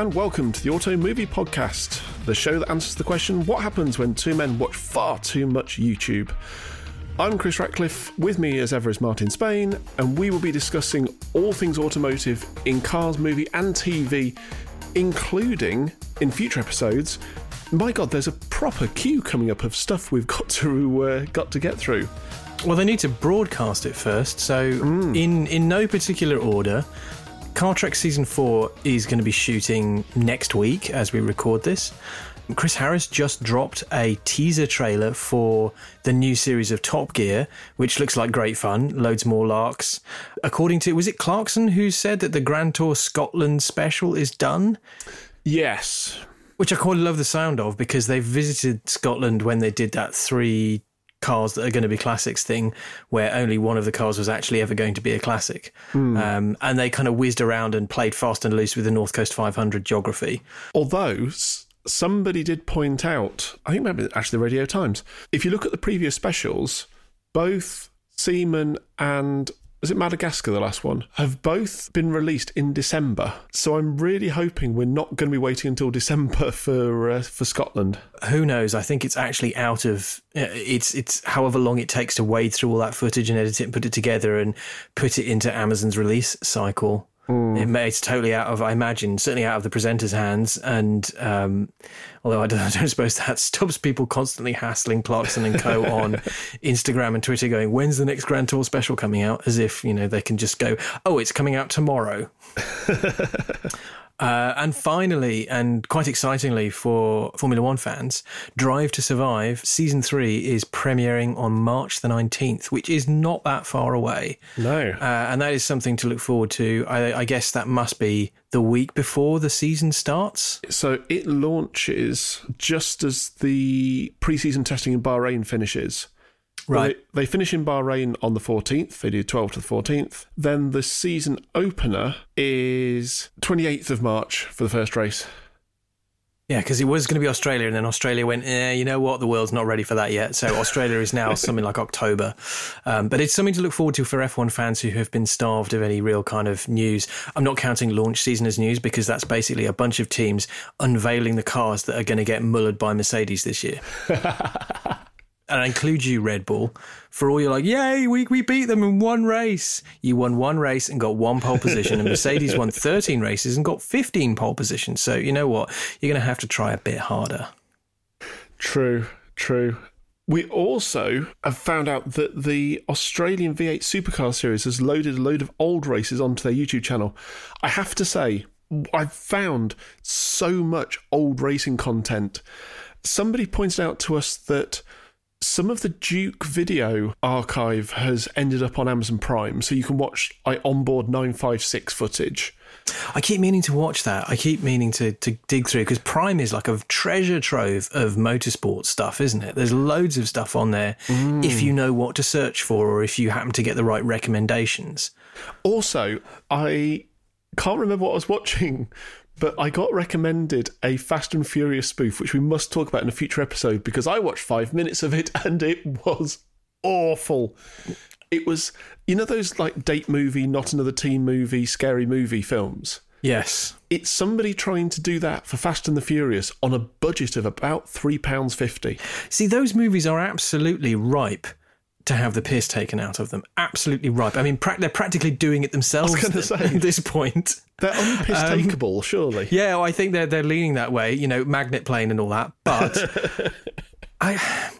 and welcome to the Auto Movie Podcast, the show that answers the question what happens when two men watch far too much YouTube? I'm Chris Ratcliffe, with me as ever is Martin Spain, and we will be discussing all things automotive in cars, movie, and TV, including in future episodes. My God, there's a proper queue coming up of stuff we've got to uh, got to get through. Well, they need to broadcast it first. So, in in no particular order, Car Trek season four is going to be shooting next week as we record this. Chris Harris just dropped a teaser trailer for the new series of Top Gear, which looks like great fun. Loads more larks. According to was it Clarkson who said that the Grand Tour Scotland special is done? Yes, which I quite love the sound of because they visited Scotland when they did that three cars that are going to be classics thing, where only one of the cars was actually ever going to be a classic. Um, and they kind of whizzed around and played fast and loose with the North Coast 500 geography. Although somebody did point out, I think maybe actually the Radio Times, if you look at the previous specials, both Seamen and was it Madagascar, the last one, have both been released in December. So I'm really hoping we're not going to be waiting until December for uh, for Scotland. Who knows? I think it's actually out of uh, it's it's however long it takes to wade through all that footage and edit it and put it together and put it into Amazon's release cycle. It may, it's totally out of, I imagine, certainly out of the presenter's hands. And um, although I don't, I don't suppose that stops people constantly hassling Clarkson and Co. on Instagram and Twitter, going, "When's the next Grand Tour special coming out?" As if you know they can just go, "Oh, it's coming out tomorrow." Uh, and finally, and quite excitingly for Formula One fans, Drive to Survive season three is premiering on March the 19th, which is not that far away. No. Uh, and that is something to look forward to. I, I guess that must be the week before the season starts. So it launches just as the preseason testing in Bahrain finishes. Right. They, they finish in Bahrain on the 14th. They do 12 to the 14th. Then the season opener is 28th of March for the first race. Yeah, because it was going to be Australia, and then Australia went, eh, you know what, the world's not ready for that yet. So Australia is now something like October. Um, but it's something to look forward to for F1 fans who have been starved of any real kind of news. I'm not counting launch season as news because that's basically a bunch of teams unveiling the cars that are going to get mullered by Mercedes this year. and I include you, Red Bull, for all you're like, yay, we, we beat them in one race. You won one race and got one pole position, and Mercedes won 13 races and got 15 pole positions. So, you know what? You're going to have to try a bit harder. True, true. We also have found out that the Australian V8 Supercar Series has loaded a load of old races onto their YouTube channel. I have to say, I've found so much old racing content. Somebody pointed out to us that some of the Duke video archive has ended up on Amazon Prime, so you can watch like onboard 956 footage. I keep meaning to watch that. I keep meaning to, to dig through because Prime is like a treasure trove of motorsport stuff, isn't it? There's loads of stuff on there mm. if you know what to search for or if you happen to get the right recommendations. Also, I can't remember what I was watching, but I got recommended a Fast and Furious spoof, which we must talk about in a future episode because I watched five minutes of it and it was awful. It was, you know, those like date movie, not another teen movie, scary movie films. Yes. It's somebody trying to do that for Fast and the Furious on a budget of about £3.50. See, those movies are absolutely ripe to have the piss taken out of them. Absolutely ripe. I mean, pra- they're practically doing it themselves say. at this point. They're unpiss um, takeable, surely. Yeah, well, I think they're they're leaning that way. You know, magnet plane and all that. But I,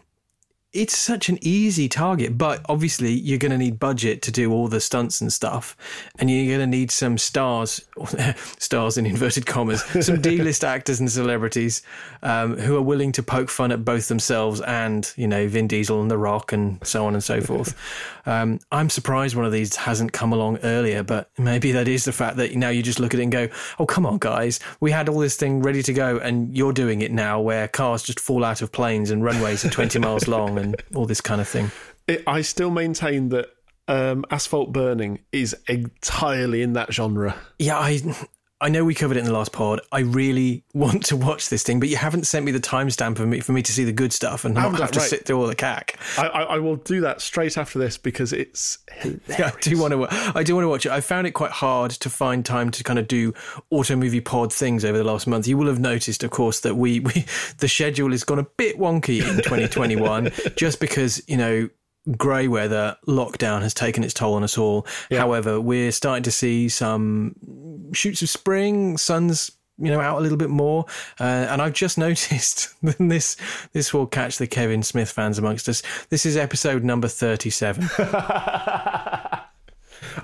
it's such an easy target. But obviously, you're going to need budget to do all the stunts and stuff, and you're going to need some stars, stars in inverted commas, some D-list actors and celebrities um, who are willing to poke fun at both themselves and you know Vin Diesel and The Rock and so on and so forth. Um, I'm surprised one of these hasn't come along earlier, but maybe that is the fact that now you just look at it and go, "Oh, come on, guys, we had all this thing ready to go, and you're doing it now, where cars just fall out of planes and runways are 20 miles long and all this kind of thing." It, I still maintain that um, Asphalt Burning is entirely in that genre. Yeah, I I know we covered it in the last pod. I really want to watch this thing, but you haven't sent me the timestamp for me for me to see the good stuff and not have to sit through all the cack. I, I, I will do that straight after this because it's Yeah, I do want to. I do want to watch it. I found it quite hard to find time to kind of do auto movie pod things over the last month. You will have noticed, of course, that we, we the schedule has gone a bit wonky in 2021, just because you know grey weather lockdown has taken its toll on us all. However, we're starting to see some shoots of spring. Sun's you know out a little bit more, uh, and I've just noticed that this this will catch the Kevin Smith fans amongst us. This is episode number 37.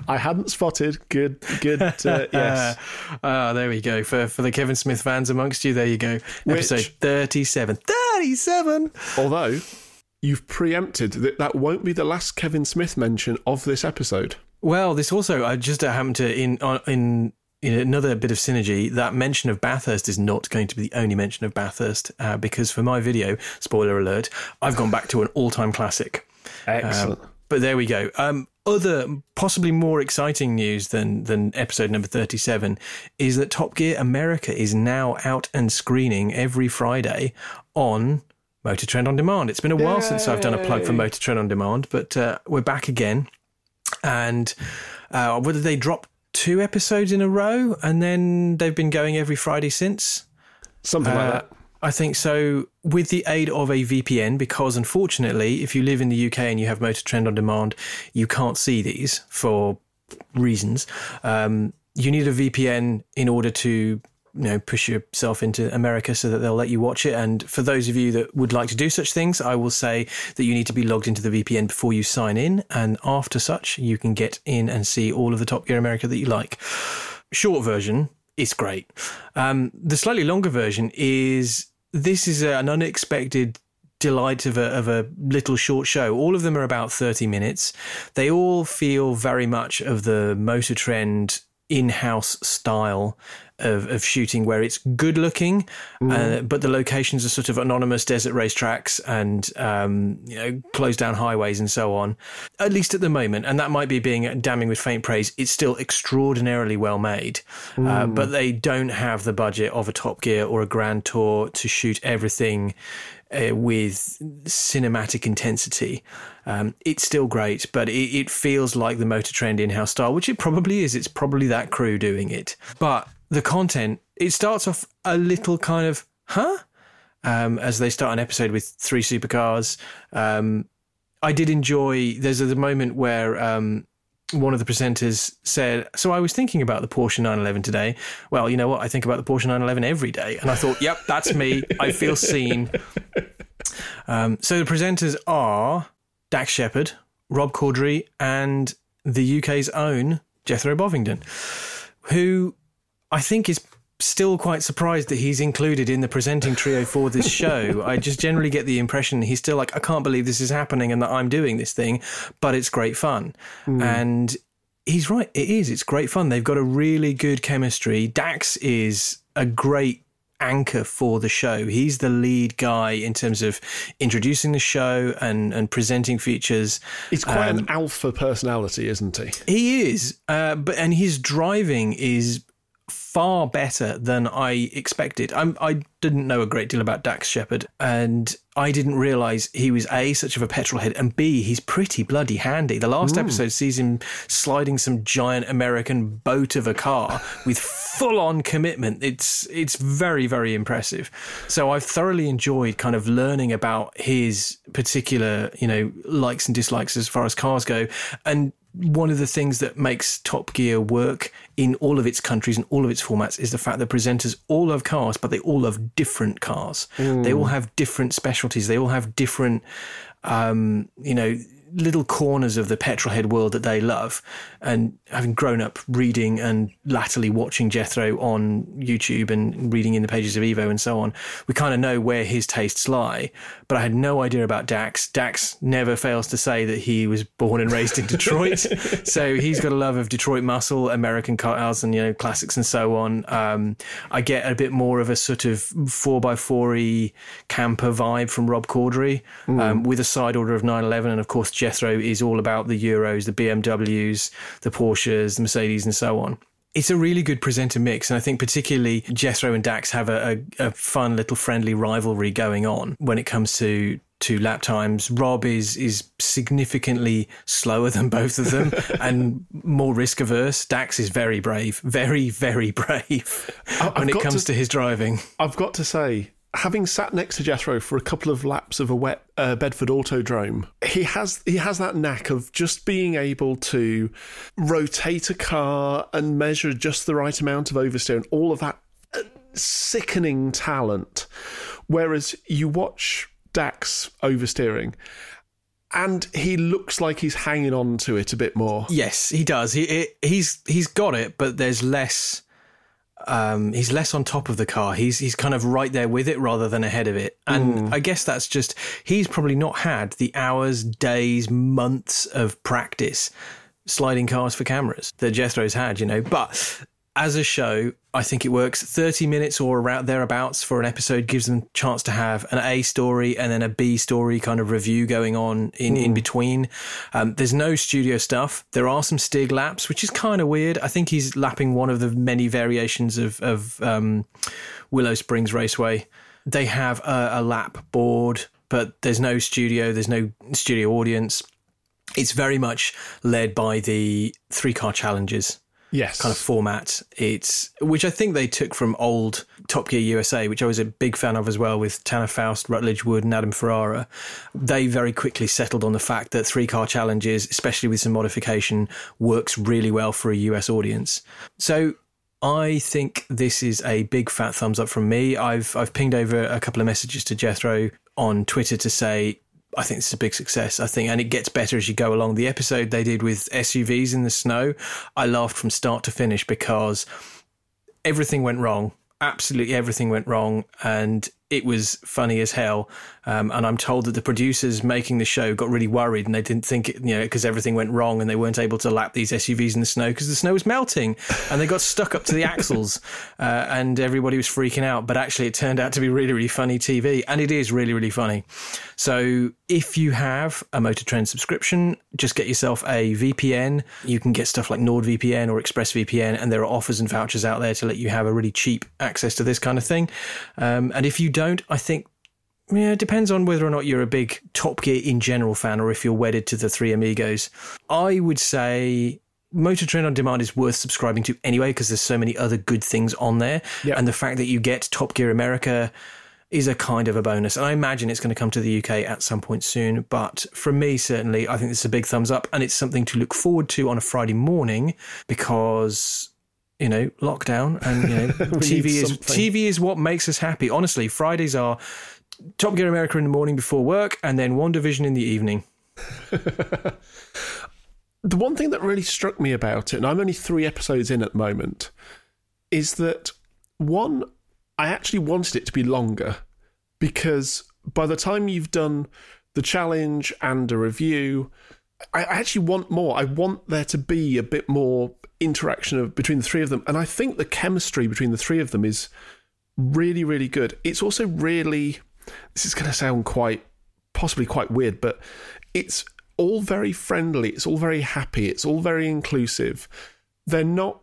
I hadn't spotted. Good, good. Uh, yes. Ah, there we go. For for the Kevin Smith fans amongst you, there you go. Episode Which- 37. 37! Although you've preempted that that won't be the last Kevin Smith mention of this episode. Well, this also, I just happened to, in, on- in, in another bit of synergy, that mention of Bathurst is not going to be the only mention of Bathurst uh, because for my video, spoiler alert, I've gone back to an all time classic. Excellent. But there we go. Um, other possibly more exciting news than than episode number 37 is that Top Gear America is now out and screening every Friday on Motor Trend on Demand. It's been a while since I've done a plug for Motor Trend on Demand, but uh, we're back again. And uh, whether they dropped two episodes in a row and then they've been going every Friday since. Something like Uh, that. I think so, with the aid of a VPN, because unfortunately, if you live in the UK and you have Motor Trend on Demand, you can't see these for reasons. Um, you need a VPN in order to you know push yourself into America so that they'll let you watch it. And for those of you that would like to do such things, I will say that you need to be logged into the VPN before you sign in, and after such, you can get in and see all of the Top Gear America that you like. Short version, it's great. Um, the slightly longer version is this is an unexpected delight of a, of a little short show. All of them are about 30 minutes. They all feel very much of the Motor Trend in-house style of, of shooting where it's good looking uh, but the locations are sort of anonymous desert racetracks and um, you know closed down highways and so on at least at the moment. And that might be being damning with faint praise. It's still extraordinarily well made uh, but they don't have the budget of a top gear or a grand tour to shoot everything uh, with cinematic intensity. Um, it's still great, but it, it feels like the Motor Trend in-house style, which it probably is. It's probably that crew doing it. But the content, it starts off a little kind of, huh? Um, as they start an episode with three supercars. Um, I did enjoy. There's a moment where um, one of the presenters said, "So I was thinking about the Porsche 911 today. Well, you know what? I think about the Porsche 911 every day." And I thought, "Yep, that's me. I feel seen." Um, so the presenters are Dax Shepard, Rob Corddry, and the UK's own Jethro Bovingdon, who I think is still quite surprised that he's included in the presenting trio for this show. I just generally get the impression he's still like, I can't believe this is happening and that I'm doing this thing, but it's great fun. And he's right, it is. It's great fun. They've got a really good chemistry. Dax is a great anchor for the show. He's the lead guy in terms of introducing the show and, and presenting features. He's quite an alpha personality, isn't he? He is, uh, but and his driving is far better than I expected. I'm, I didn't know a great deal about Dax Shepard, and I didn't realize he was a such of a petrol head, and b he's pretty bloody handy. The last hmm. episode sees him sliding some giant American boat of a car with full on commitment. It's it's very very impressive. So I've thoroughly enjoyed kind of learning about his particular you know likes and dislikes as far as cars go, and one of the things that makes Top Gear work in all of its countries and all of its formats is the fact that presenters all love cars, but they all love different cars. They all have different specialties. They all have different, um, you know, little corners of the petrolhead world that they love. And having grown up reading and latterly watching Jethro on YouTube and reading in the pages of Evo and so on, we kind of know where his tastes lie. But I had no idea about Dax. Dax never fails to say that he was born and raised in Detroit, so he's got a love of Detroit muscle, American cars, and you know classics and so on. Um, I get a bit more of a sort of four x four y camper vibe from Rob Corddry, um, with a side order of 911, and of course Jethro is all about the Euros, the BMWs, the Porsches, the Mercedes, and so on. it's a really good presenter mix. And I think particularly Jethro and Dax have a, a, a, fun little friendly rivalry going on when it comes to to lap times. Rob is is significantly slower than both of them and more risk averse. Dax is very brave, very very brave when it comes to, to his driving. I've got to say, having sat next to Jethro for a couple of laps of a wet uh, Bedford Autodrome, he has he has that knack of just being able to rotate a car and measure just the right amount of oversteer and all of that uh, sickening talent. Whereas you watch Dax oversteering and he looks like he's hanging on to it a bit more. Yes, he does. He it, he's he's got it, but there's less um, he's less on top of the car. He's he's kind of right there with it rather than ahead of it. And mm. I guess that's just he's probably not had the hours, days, months of practice sliding cars for cameras that Jethro's had, you know. But as a show, I think it works. 30 minutes or around thereabouts for an episode gives them a chance to have an A story and then a B story kind of review going on in, mm. in between. Um, there's no studio stuff. There are some Stig laps, which is kind of weird. I think he's lapping one of the many variations of, of um, Willow Springs Raceway. They have a, a lap board, but there's no studio, there's no studio audience. It's very much led by the three car challenges yes. kind of format. It's which I think they took from old Top Gear USA, which I was a big fan of as well, with Tanner Foust, Rutledge Wood, and Adam Ferrara. They very quickly settled on the fact that three car challenges, especially with some modification, works really well for a US audience. So I think this is a big fat thumbs up from me. I've I've pinged over a couple of messages to Jethro on Twitter to say I think this is a big success. I think, and it gets better as you go along. The episode they did with SUVs in the snow, I laughed from start to finish because everything went wrong. Absolutely everything went wrong, and it was funny as hell. Um, and I'm told that the producers making the show got really worried and they didn't think, it, you know, because everything went wrong and they weren't able to lap these SUVs in the snow because the snow was melting and they got stuck up to the axles uh, and everybody was freaking out. But actually, it turned out to be really, really funny TV. And it is really, really funny. So if you have a Motor Trend subscription, just get yourself a VPN. You can get stuff like NordVPN or ExpressVPN, and there are offers and vouchers out there to let you have a really cheap access to this kind of thing. Um, and if you don't, I think yeah, it depends on whether or not you're a big Top Gear in general fan or if you're wedded to the three amigos. I would say Motor Trend on Demand is worth subscribing to anyway because there's so many other good things on there. Yep. And the fact that you get Top Gear America is a kind of a bonus. And I imagine it's going to come to the UK at some point soon. But for me, certainly, I think this is a big thumbs up and it's something to look forward to on a Friday morning because you know lockdown and you know TV is TV is what makes us happy. Honestly, Fridays are Top Gear America in the morning before work, and then WandaVision in the evening. the one thing that really struck me about it, and I'm only three episodes in at the moment, is that one, I actually wanted it to be longer because by the time you've done the challenge and a review, I actually want more. I want there to be a bit more interaction of, between the three of them. And I think the chemistry between the three of them is really, really good. It's also really this is going to sound quite, possibly quite weird, but it's all very friendly. It's all very happy. It's all very inclusive. They're not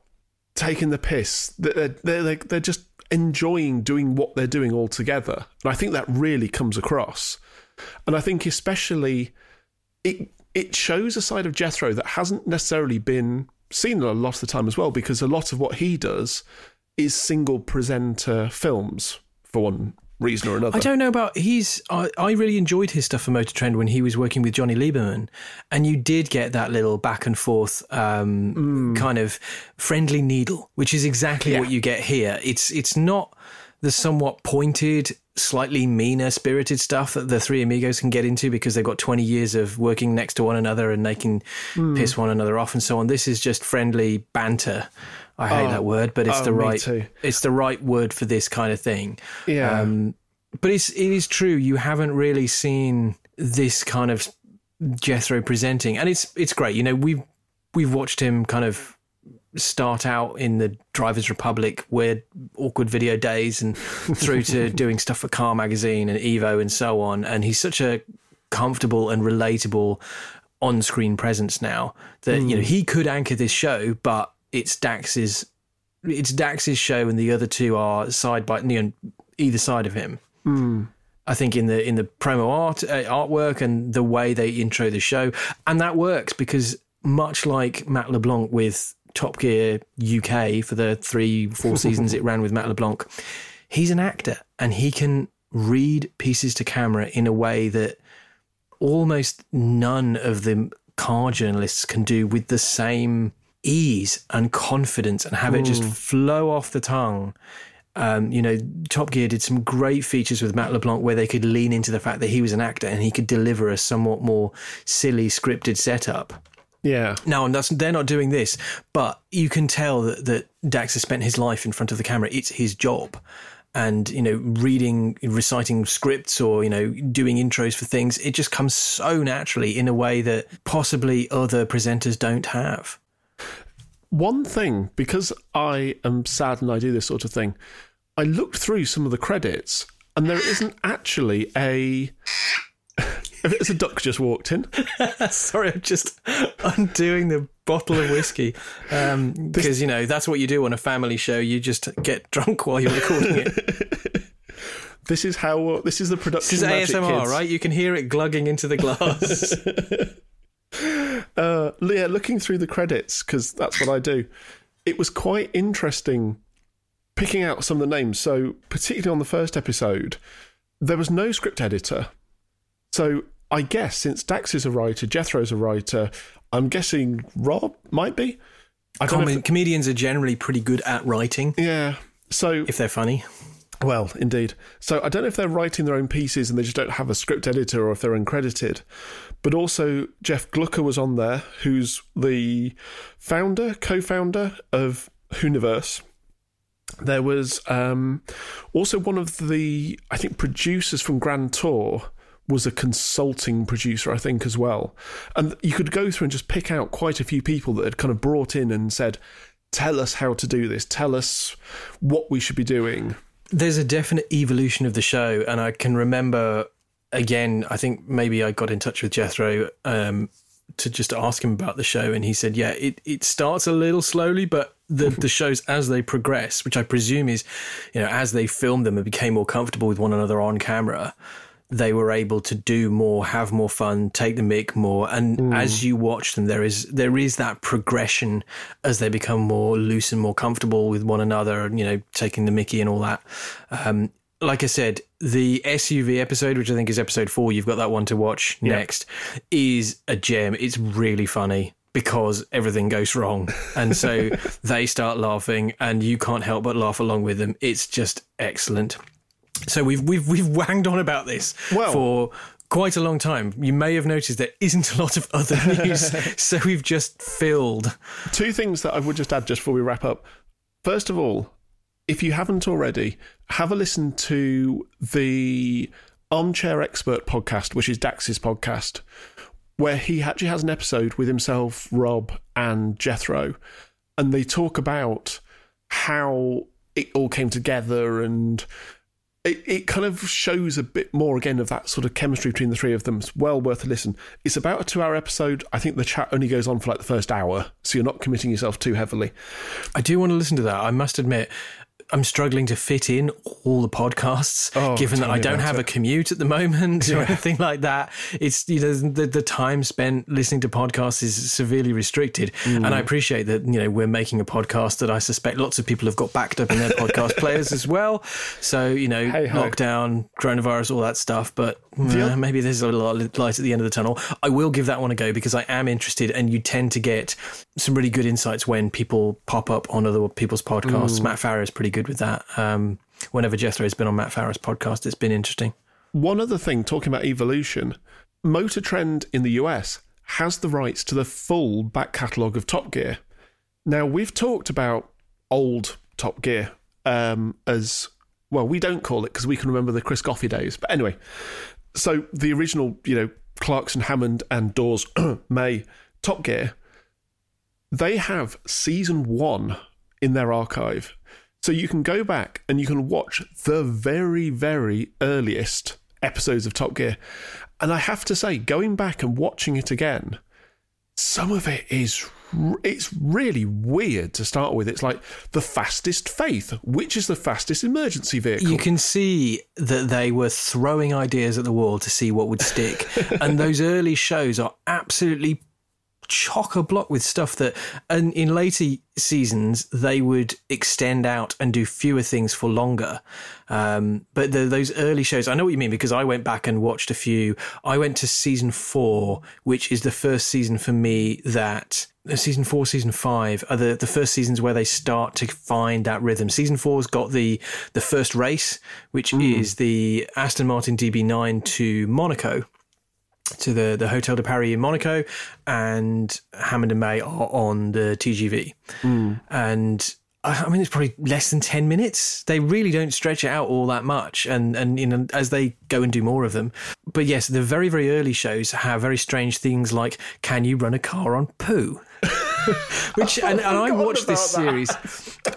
taking the piss. They're, they're, they're just enjoying doing what they're doing all together. And I think that really comes across. And I think especially it it shows a side of Jethro that hasn't necessarily been seen a lot of the time as well, because a lot of what he does is single presenter films, for one reason or another. I don't know about he's. I, I really enjoyed his stuff for Motor Trend when he was working with Jonny Lieberman, and you did get that little back and forth um, mm. kind of friendly needle, which is exactly yeah. what you get here. It's it's not the somewhat pointed, slightly meaner spirited stuff that the three amigos can get into because they've got 20 years of working next to one another and they can mm. piss one another off and so on. This is just friendly banter. I hate oh, that word, but it's oh, the right it's the right word for this kind of thing. Yeah. Um, but it's it is true. You haven't really seen this kind of Jethro presenting, and it's it's great. You know, we've we've watched him kind of start out in the Drivers Republic weird awkward video days and through to doing stuff for Car Magazine and Evo and so on. And he's such a comfortable and relatable on screen presence now that mm. you know hmm. he could anchor this show, but it's Dax's it's Dax's show, and the other two are side by you know, either side of him. I think in the in the promo art uh, artwork and the way they intro the show, and that works because much like Matt LeBlanc with Top Gear UK for the three four seasons it ran with Matt LeBlanc, he's an actor and he can read pieces to camera in a way that almost none of the car journalists can do with the same ease and confidence and have it just flow off the tongue. Um, you know, Top Gear did some great features with Matt LeBlanc where they could lean into the fact that he was an actor and he could deliver a somewhat more silly scripted setup. Yeah. Now, and that's, they're not doing this, but you can tell that, that Dax has spent his life in front of the camera. It's his job. And, you know, reading, reciting scripts or, you know, doing intros for things, it just comes so naturally in a way that possibly other presenters don't have. One thing, because I am sad and I do this sort of thing, I looked through some of the credits and there isn't actually a. As a duck just walked in. Sorry, I'm just undoing the bottle of whiskey because you know that's what you do on a family show. You just get drunk while you're recording it. This is how. This is the production. This is ASMR, kids. right? You can hear it glugging into the glass. Uh, yeah, looking through the credits because that's what I do. It was quite interesting picking out some of the names. So, particularly on the first episode, there was no script editor. So, I guess since Dax is a writer, Jethro's a writer, I'm guessing Rob might be. I. Com- if- comedians are generally pretty good at writing yeah. So, if they're funny. well, indeed. So, I don't know if they're writing their own pieces and they just don't have a script editor or if they're uncredited. But also, Jeff Glucker was on there, who's the founder, co founder of Hooniverse. There was um, also one of the, I think, producers from Grand Tour was a consulting producer, I think, as well. And you could go through and just pick out quite a few people that had kind of brought in and said, tell us how to do this, tell us what we should be doing. There's a definite evolution of the show, and I can remember again. I think maybe I got in touch with Jethro um, to just ask him about the show, and he said, "Yeah, it, it starts a little slowly, but the the shows as they progress, which I presume is, you know, as they filmed them and became more comfortable with one another on camera." They were able to do more, have more fun, take the mic more, and as you watch them, there is there is that progression as they become more loose and more comfortable with one another, and you know, taking the Mickey and all that. Um, like I said, the SUV episode, which I think is episode four, you've got that one to watch next, is a gem. It's really funny because everything goes wrong. And so they start laughing and you can't help but laugh along with them. It's just excellent. So we've we've we've wanged on about this Well- for quite a long time. You may have noticed there isn't a lot of other news. so we've just filled Two things that I would just add just before we wrap up. First of all, if you haven't already, have a listen to the Armchair Expert podcast, which is Dax's podcast, where he actually has an episode with himself, Rob, and Jethro, and they talk about how it all came together and it, it kind of shows a bit more again of that sort of chemistry between the three of them. It's well worth a listen. It's about a two hour episode. I think the chat only goes on for like the first hour, so you're not committing yourself too heavily. I do want to listen to that. I must admit, I'm struggling to fit in all the podcasts, Oh, given that I don't have it. a commute at the moment or anything like that. It's you know the the time spent listening to podcasts is severely restricted, Mm. and I appreciate that you know we're making a podcast that I suspect lots of people have got backed up in their podcast players as well. So you know Hey-ho. lockdown, coronavirus, all that stuff, but. uh, maybe there's a little light at the end of the tunnel. I will give that one a go because I am interested, and you tend to get some really good insights when people pop up on other people's podcasts. Matt Farah is pretty good with that. Um, whenever Jethro has been on Matt Farah's podcast, it's been interesting. One other thing, talking about evolution, Motor Trend in the US has the rights to the full back catalogue of Top Gear. Now, we've talked about old Top Gear um, as well, we don't call it because we can remember the Chris Goffey days. But anyway, so the original, you know, Clarkson, Hammond, and Dawes, May Top Gear, they have season one in their archive. So you can go back and you can watch the very, very earliest episodes of Top Gear. And I have to say, going back and watching it again, some of it is it's really weird to start with. It's like the fastest faith, which is the fastest emergency vehicle. You can see that they were throwing ideas at the wall to see what would stick. and those early shows are absolutely chock a block with stuff that and in later seasons they would extend out and do fewer things for longer um, but the, those early shows i know what you mean because i went back and watched a few i went to season four which is the first season for me that uh, season four, season five are the, the first seasons where they start to find that rhythm. Season four's got the the first race, which mm. is the Aston Martin DB9 to Monaco to the, the Hotel de Paris in Monaco, and Hammond and May are on the TGV. Mm. And I mean, it's probably less than 10 minutes. They really don't stretch it out all that much. And, and you know, as they go and do more of them. But yes, the very, very early shows have very strange things like can you run a car on poo? Which and, and I watched this series.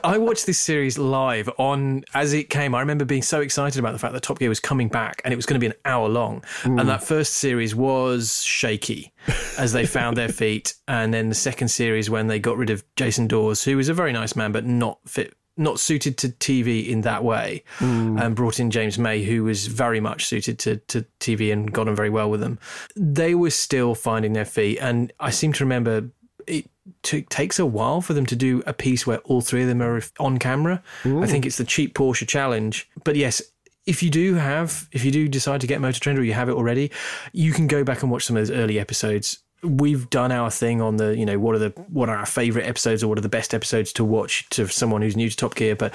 I watched this series live on as it came. I remember being so excited about the fact that Top Gear was coming back and it was going to be an hour long. Mm. And that first series was shaky as they found their feet. And then the second series when they got rid of Jason Dawes, who was a very nice man but not fit not suited to TV in that way, mm. and brought in James May, who was very much suited to, to TV and got on very well with them. They were still finding their feet, and I seem to remember it t- takes a while for them to do a piece where all three of them are on camera. Ooh. I think it's the cheap Porsche challenge. But yes, if you do have, if you do decide to get Motor Trend or you have it already, you can go back and watch some of those early episodes we've done our thing on the you know what are the what are our favorite episodes or what are the best episodes to watch to someone who's new to top gear but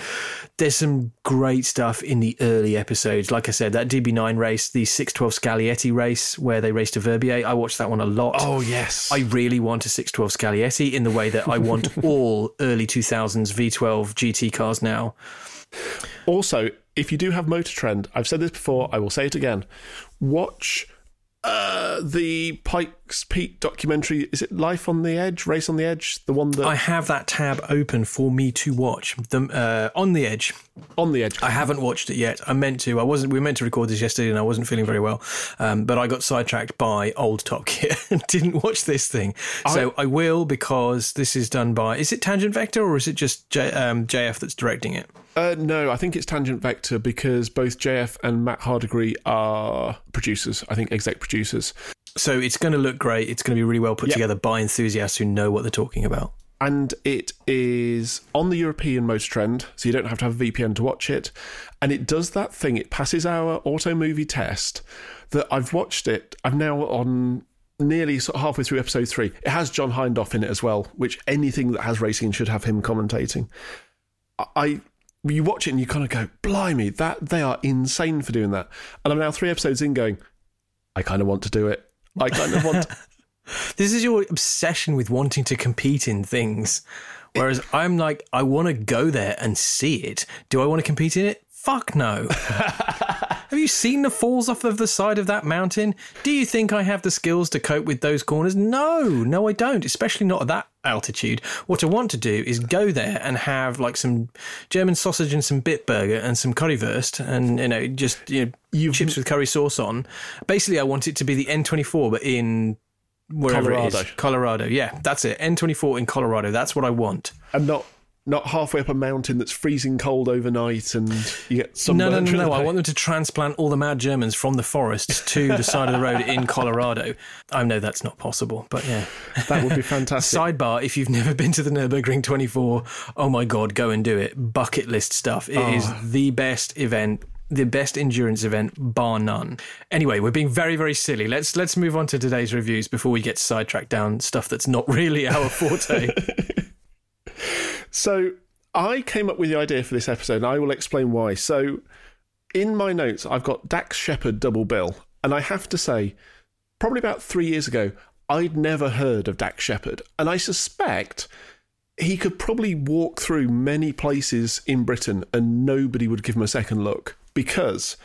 there's some great stuff in the early episodes. Like i said that db9 race the 612 scaglietti race where they raced a verbier i watched that one a lot. Oh yes. I really want a 612 scaglietti in the way that i want all early 2000s v12 gt cars now. Also if you do have motor trend i've said this before i will say it again. Watch uh, the Peak documentary. Is it Life on the Edge? Race on the Edge? The one that I have that tab open for me to watch. The uh, on the Edge. On the Edge. I haven't watched it yet. I meant to. I wasn't. We were meant to record this yesterday, and I wasn't feeling very well. Um, but I got sidetracked by old Top Gear and didn't watch this thing. So I, I, will because this is done by. Is it Tangent Vector or is it just J, um, JF that's directing it? Uh, no, I think it's Tangent Vector because both JF and Matt Hardigree are producers. I think exec producers. So it's going to look great. It's going to be really well put yep. together by enthusiasts who know what they're talking about. And it is on the European Motor Trend, so you don't have to have a VPN to watch it. And it does that thing. It passes our auto movie test. That I've watched it. I'm now on nearly sort of halfway through episode three. It has John Hindhaugh in it as well, which anything that has racing should have him commentating. I you watch it and you kind of go, blimey, that they are insane for doing that. And I'm now three episodes in going, I kind of want to do it. I kind of want. this is your obsession with wanting to compete in things. Whereas I'm like, I want to go there and see it. Do I want to compete in it? Fuck no. have you seen the falls off of the side of that mountain? Do you think I have the skills to cope with those corners? No, no, I don't, especially not at that altitude. What I want to do is go there and have like some German sausage and some Bitburger and some currywurst and, you know, just you know, You've... chips with curry sauce on. Basically, I want it to be the N24, but in wherever Colorado. it is. Colorado. Yeah, that's it. N24 in Colorado. That's what I want. And not not halfway up a mountain that's freezing cold overnight and you get some. No, no, no, no. I want them to transplant all the mad Germans from the forest to the side of the road in Colorado. I know that's not possible, but yeah. That would be fantastic. Sidebar if you've never been to the Nürburgring 24, oh my God, go and do it. Bucket list stuff. It oh. is ah. the best event the best endurance event bar none. Anyway, we're being very very silly. Let's let's move on to today's reviews before we get sidetracked down stuff that's not really our forte. So I came up with the idea for this episode, and I will explain why. So in my notes, I've got Dax Shepard double bill, and I have to say, probably about three years ago, I'd never heard of Dax Shepard, and I suspect he could probably walk through many places in Britain and nobody would give him a second look because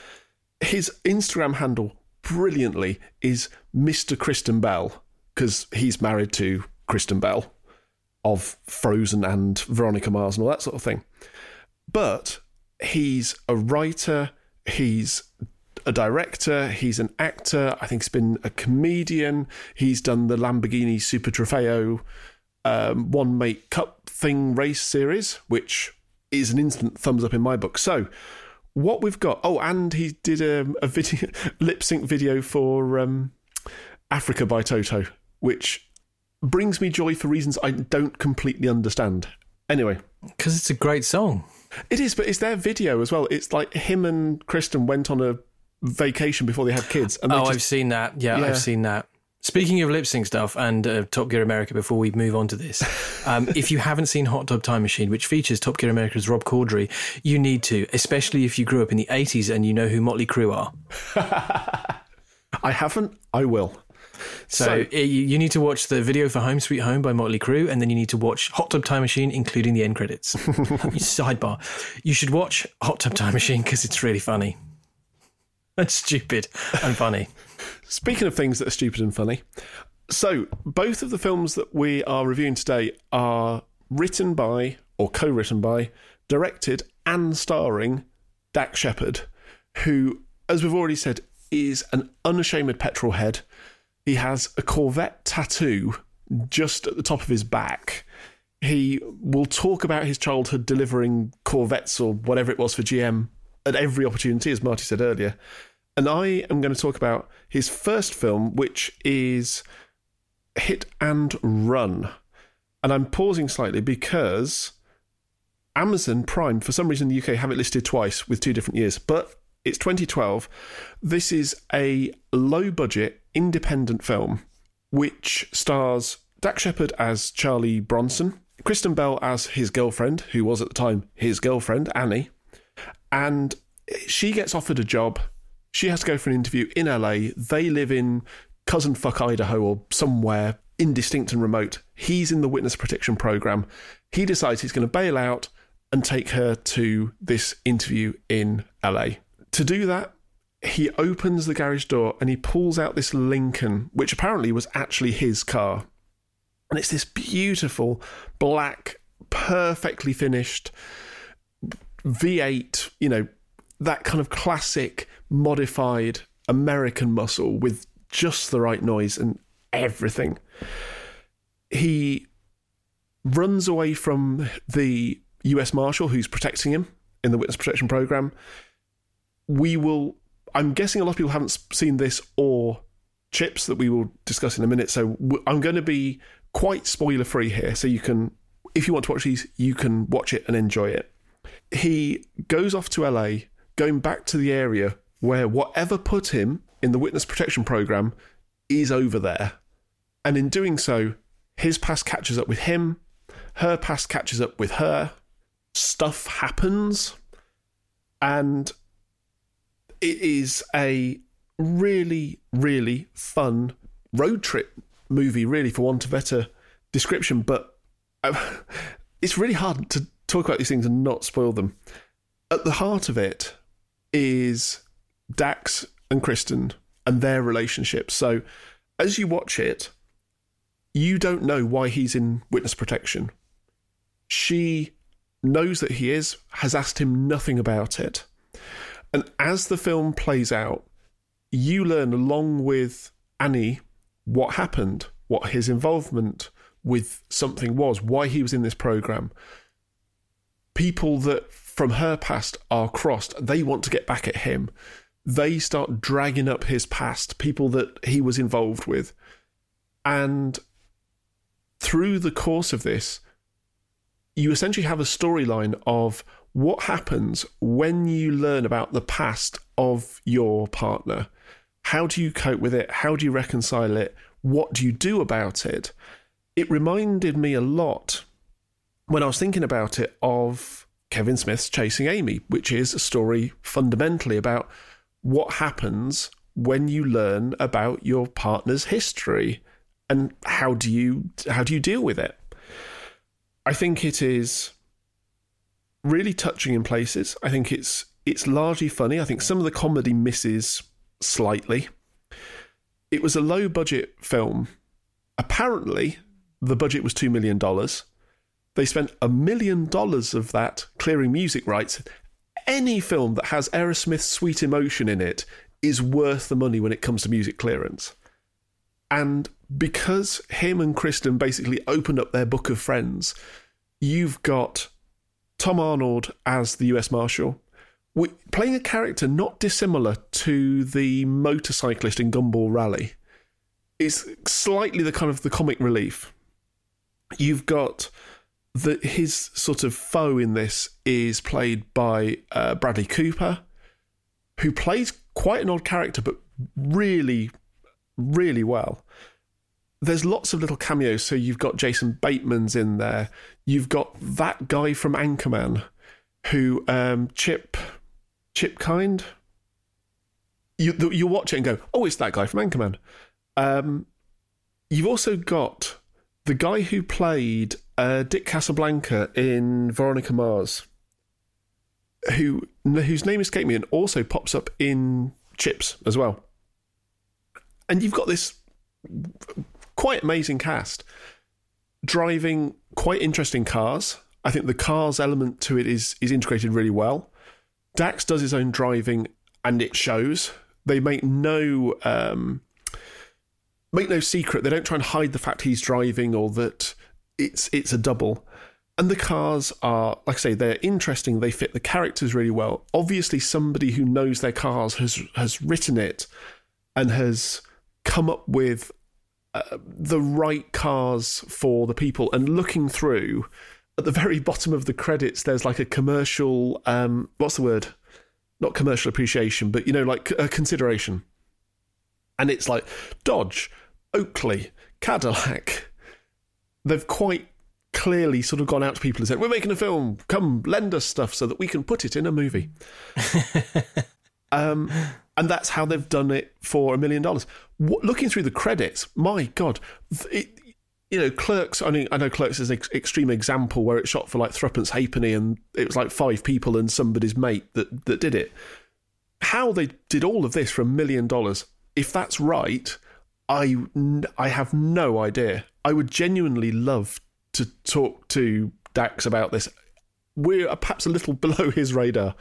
his Instagram handle brilliantly is Mr. Kristen Bell because he's married to Kristen Bell of Frozen and Veronica Mars and all that sort of thing. But he's a writer, he's a director, he's an actor, I think he's been a comedian, he's done the Lamborghini Super Trofeo. um, one make cup thing race series, which is an instant thumbs up in my book. So, what we've got? Oh, and he did a, a video lip sync video for um, Africa by Toto, which brings me joy for reasons I don't completely understand. Anyway, because it's a great song. It is, but it's their video as well. It's like him and Kristen went on a vacation before they had kids. And oh, just, I've seen that. Yeah, yeah, I've seen that. Speaking of lip sync stuff and uh, Top Gear America, before we move on to this, um, if you haven't seen Hot Tub Time Machine, which features Top Gear America's Rob Corddry, you need to, especially if you grew up in the 80s and you know who Motley Crue are. I haven't. I will. So, so uh, you, you need to watch the video for Home Sweet Home by Motley Crue, and then you need to watch Hot Tub Time Machine, including the end credits. Sidebar: You should watch Hot Tub Time Machine because it's really funny. and stupid and funny. Speaking of things that are stupid and funny, so both of the films that we are reviewing today are written by or co-written by, directed and starring Dax Shepard, who, as we've already said, is an unashamed petrol head he has a Corvette tattoo just at the top of his back. He will talk about his childhood delivering Corvettes or whatever it was for GM at every opportunity, as Marty said earlier. And I am going to talk about his first film, which is Hit and Run. And I'm pausing slightly because Amazon Prime, for some reason, in the UK have it listed twice with two different years. But it's 2012. This is a low budget independent film which stars Dax Shepard as Charlie Bronson, Kristen Bell as his girlfriend, who was at the time his girlfriend, Annie, and she gets offered a job. She has to go for an interview in LA. They live in Cousin Fuck Idaho or somewhere indistinct and remote. He's in the witness protection program. He decides he's going to bail out and take her to this interview in LA. To do that, he opens the garage door and he pulls out this Lincoln, which apparently was actually his car. And it's this beautiful, black, perfectly finished V8, you know, that kind of classic modified American muscle with just the right noise and everything. He runs away from the US Marshal who's protecting him in the witness protection program we will. I'm guessing a lot of people haven't seen this or chips that we will discuss in a minute. So I'm going to be quite spoiler free here. So you can, if you want to watch these, you can watch it and enjoy it. He goes off to LA, going back to the area where whatever put him in the witness protection program is over there. And in doing so, his past catches up with him, her past catches up with her, stuff happens, and it is a really, really fun road trip movie, really, for want of better description. But uh, it's really hard to talk about these things and not spoil them. At the heart of it is Dax and Kristen and their relationship. So as you watch it, you don't know why he's in witness protection. She knows that he is, has asked him nothing about it. And as the film plays out, you learn along with Annie what happened, what his involvement with something was, why he was in this program. People that from her past are crossed, they want to get back at him. They start dragging up his past, people that he was involved with. And through the course of this, you essentially have a storyline of what happens when you learn about the past of your partner? How do you cope with it? How do you reconcile it? What do you do about it? It reminded me a lot when I was thinking about it of Kevin Smith's Chasing Amy, which is a story fundamentally about what happens when you learn about your partner's history and how do you how do you deal with it? I think it is really touching in places. I think it's it's largely funny. I think some of the comedy misses slightly. It was a low budget film. Apparently, the budget was $2 million. They spent a million dollars of that clearing music rights. Any film that has Aerosmith's Sweet Emotion in it is worth the money when it comes to music clearance. And because him and Kristen basically opened up their book of friends, you've got Tom Arnold as the US Marshal, playing a character not dissimilar to the motorcyclist in Gumball Rally. It's slightly the kind of the comic relief. You've got the his sort of foe in this is played by uh, Bradley Cooper, who plays quite an odd character, but really, really well. There's lots of little cameos. So you've got Jason Bateman's in there. You've got that guy from Anchorman, who um, Chip Chip Kind. You you watch it and go, oh, it's that guy from Anchorman. Um, you've also got the guy who played uh, Dick Casablanca in Veronica Mars, who whose name escaped me and also pops up in Chips as well. And you've got this quite amazing cast driving quite interesting cars. I think the cars element to it is is integrated really well. Dax does his own driving and it shows. They make no um, make no secret. They don't try and hide the fact he's driving or that it's it's a double. And the cars are, like I say, they're interesting. They fit the characters really well. Obviously, somebody who knows their cars has has written it and has come up with the right cars for the people. And looking through, at the very bottom of the credits, there's like a commercial. Um, what's the word? Not commercial appreciation, but you know, like a consideration. And it's like Dodge, Oakley, Cadillac. They've quite clearly sort of gone out to people and said, "We're making a film. Come, lend us stuff so that we can put it in a movie." um, and that's how they've done it for a million dollars. Looking through the credits, my God, it, you know, Clerks. I mean, I know Clerks is an ex- extreme example where it shot for like threepence halfpenny, and it was like five people and somebody's mate that that did it. How they did all of this for a million dollars, if that's right, I I have no idea. I would genuinely love to talk to Dax about this. We're perhaps a little below his radar,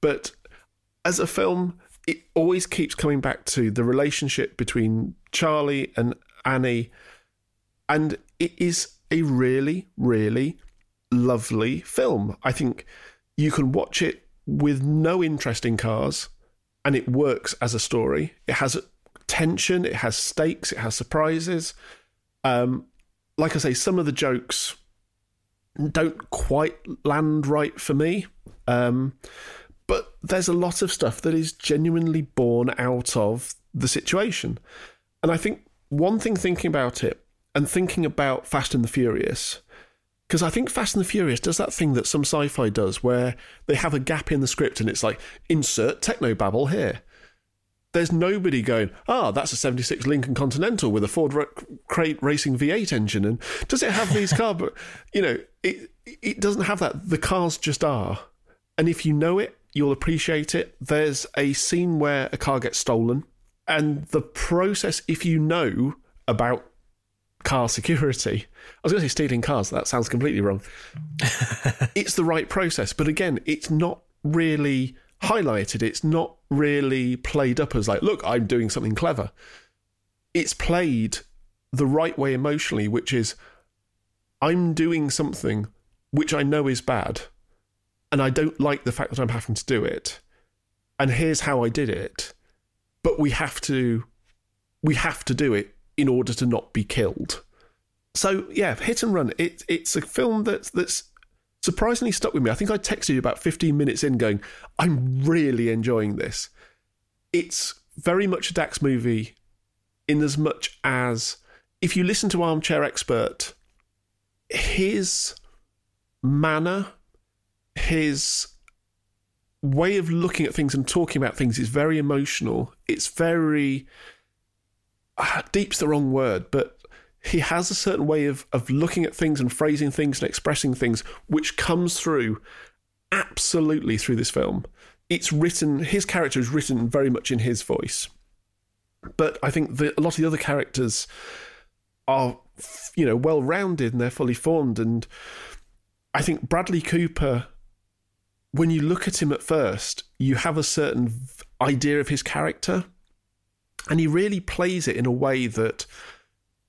but as a film, it always keeps coming back to the relationship between Charlie and Annie, and it is a really, really lovely film. I think you can watch it with no interest in cars, and it works as a story. It has tension, it has stakes, it has surprises. Um, like I say, some of the jokes don't quite land right for me. Um, but there's a lot of stuff that is genuinely born out of the situation. And I think one thing thinking about it and thinking about Fast and the Furious, because I think Fast and the Furious does that thing that some sci fi does where they have a gap in the script and it's like, insert techno babble here there's nobody going, ah, oh, that's a 76 Lincoln Continental with a Ford Crate Racing V8 engine. And does it have these cars? You know, it, it doesn't have that. The cars just are. And if you know it, you'll appreciate it. There's a scene where a car gets stolen. And the process, if you know about car security, I was going to say stealing cars, that sounds completely wrong. it's the right process. But again, it's not really highlighted. It's not really played up as like, look, I'm doing something clever. It's played the right way emotionally, which is I'm doing something which I know is bad, and I don't like the fact that I'm having to do it. And here's how I did it. But we have to we have to do it in order to not be killed. So yeah, hit and run. It, it's a film that's that's surprisingly stuck with me. I think I texted you about 15 minutes in going, I'm really enjoying this. It's very much a Dax movie in as much as if you listen to Armchair Expert, his manner, his way of looking at things and talking about things is very emotional. It's very uh, deep's the wrong word, but he has a certain way of, of looking at things and phrasing things and expressing things, which comes through absolutely through this film. It's written, his character is written very much in his voice. But I think a lot of the other characters are, you know, well rounded and they're fully formed. And I think Bradley Cooper, when you look at him at first, you have a certain idea of his character. And he really plays it in a way that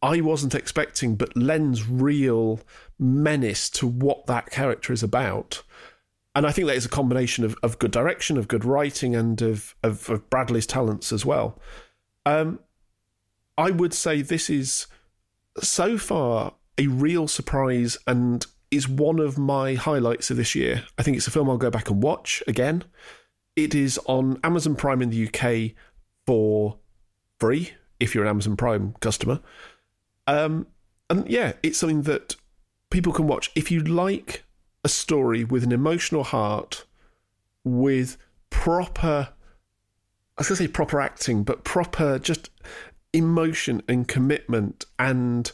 I wasn't expecting, but lends real menace to what that character is about. And I think that is a combination of, of good direction, of good writing, and of, of, of Bradley's talents as well. Um, I would say this is so far a real surprise and is one of my highlights of this year. I think it's a film I'll go back and watch again. It is on Amazon Prime in the UK for free if you're an Amazon Prime customer. Um, and yeah, it's something that people can watch. If you like a story with an emotional heart, with proper, I was going to say proper acting, but proper just emotion and commitment and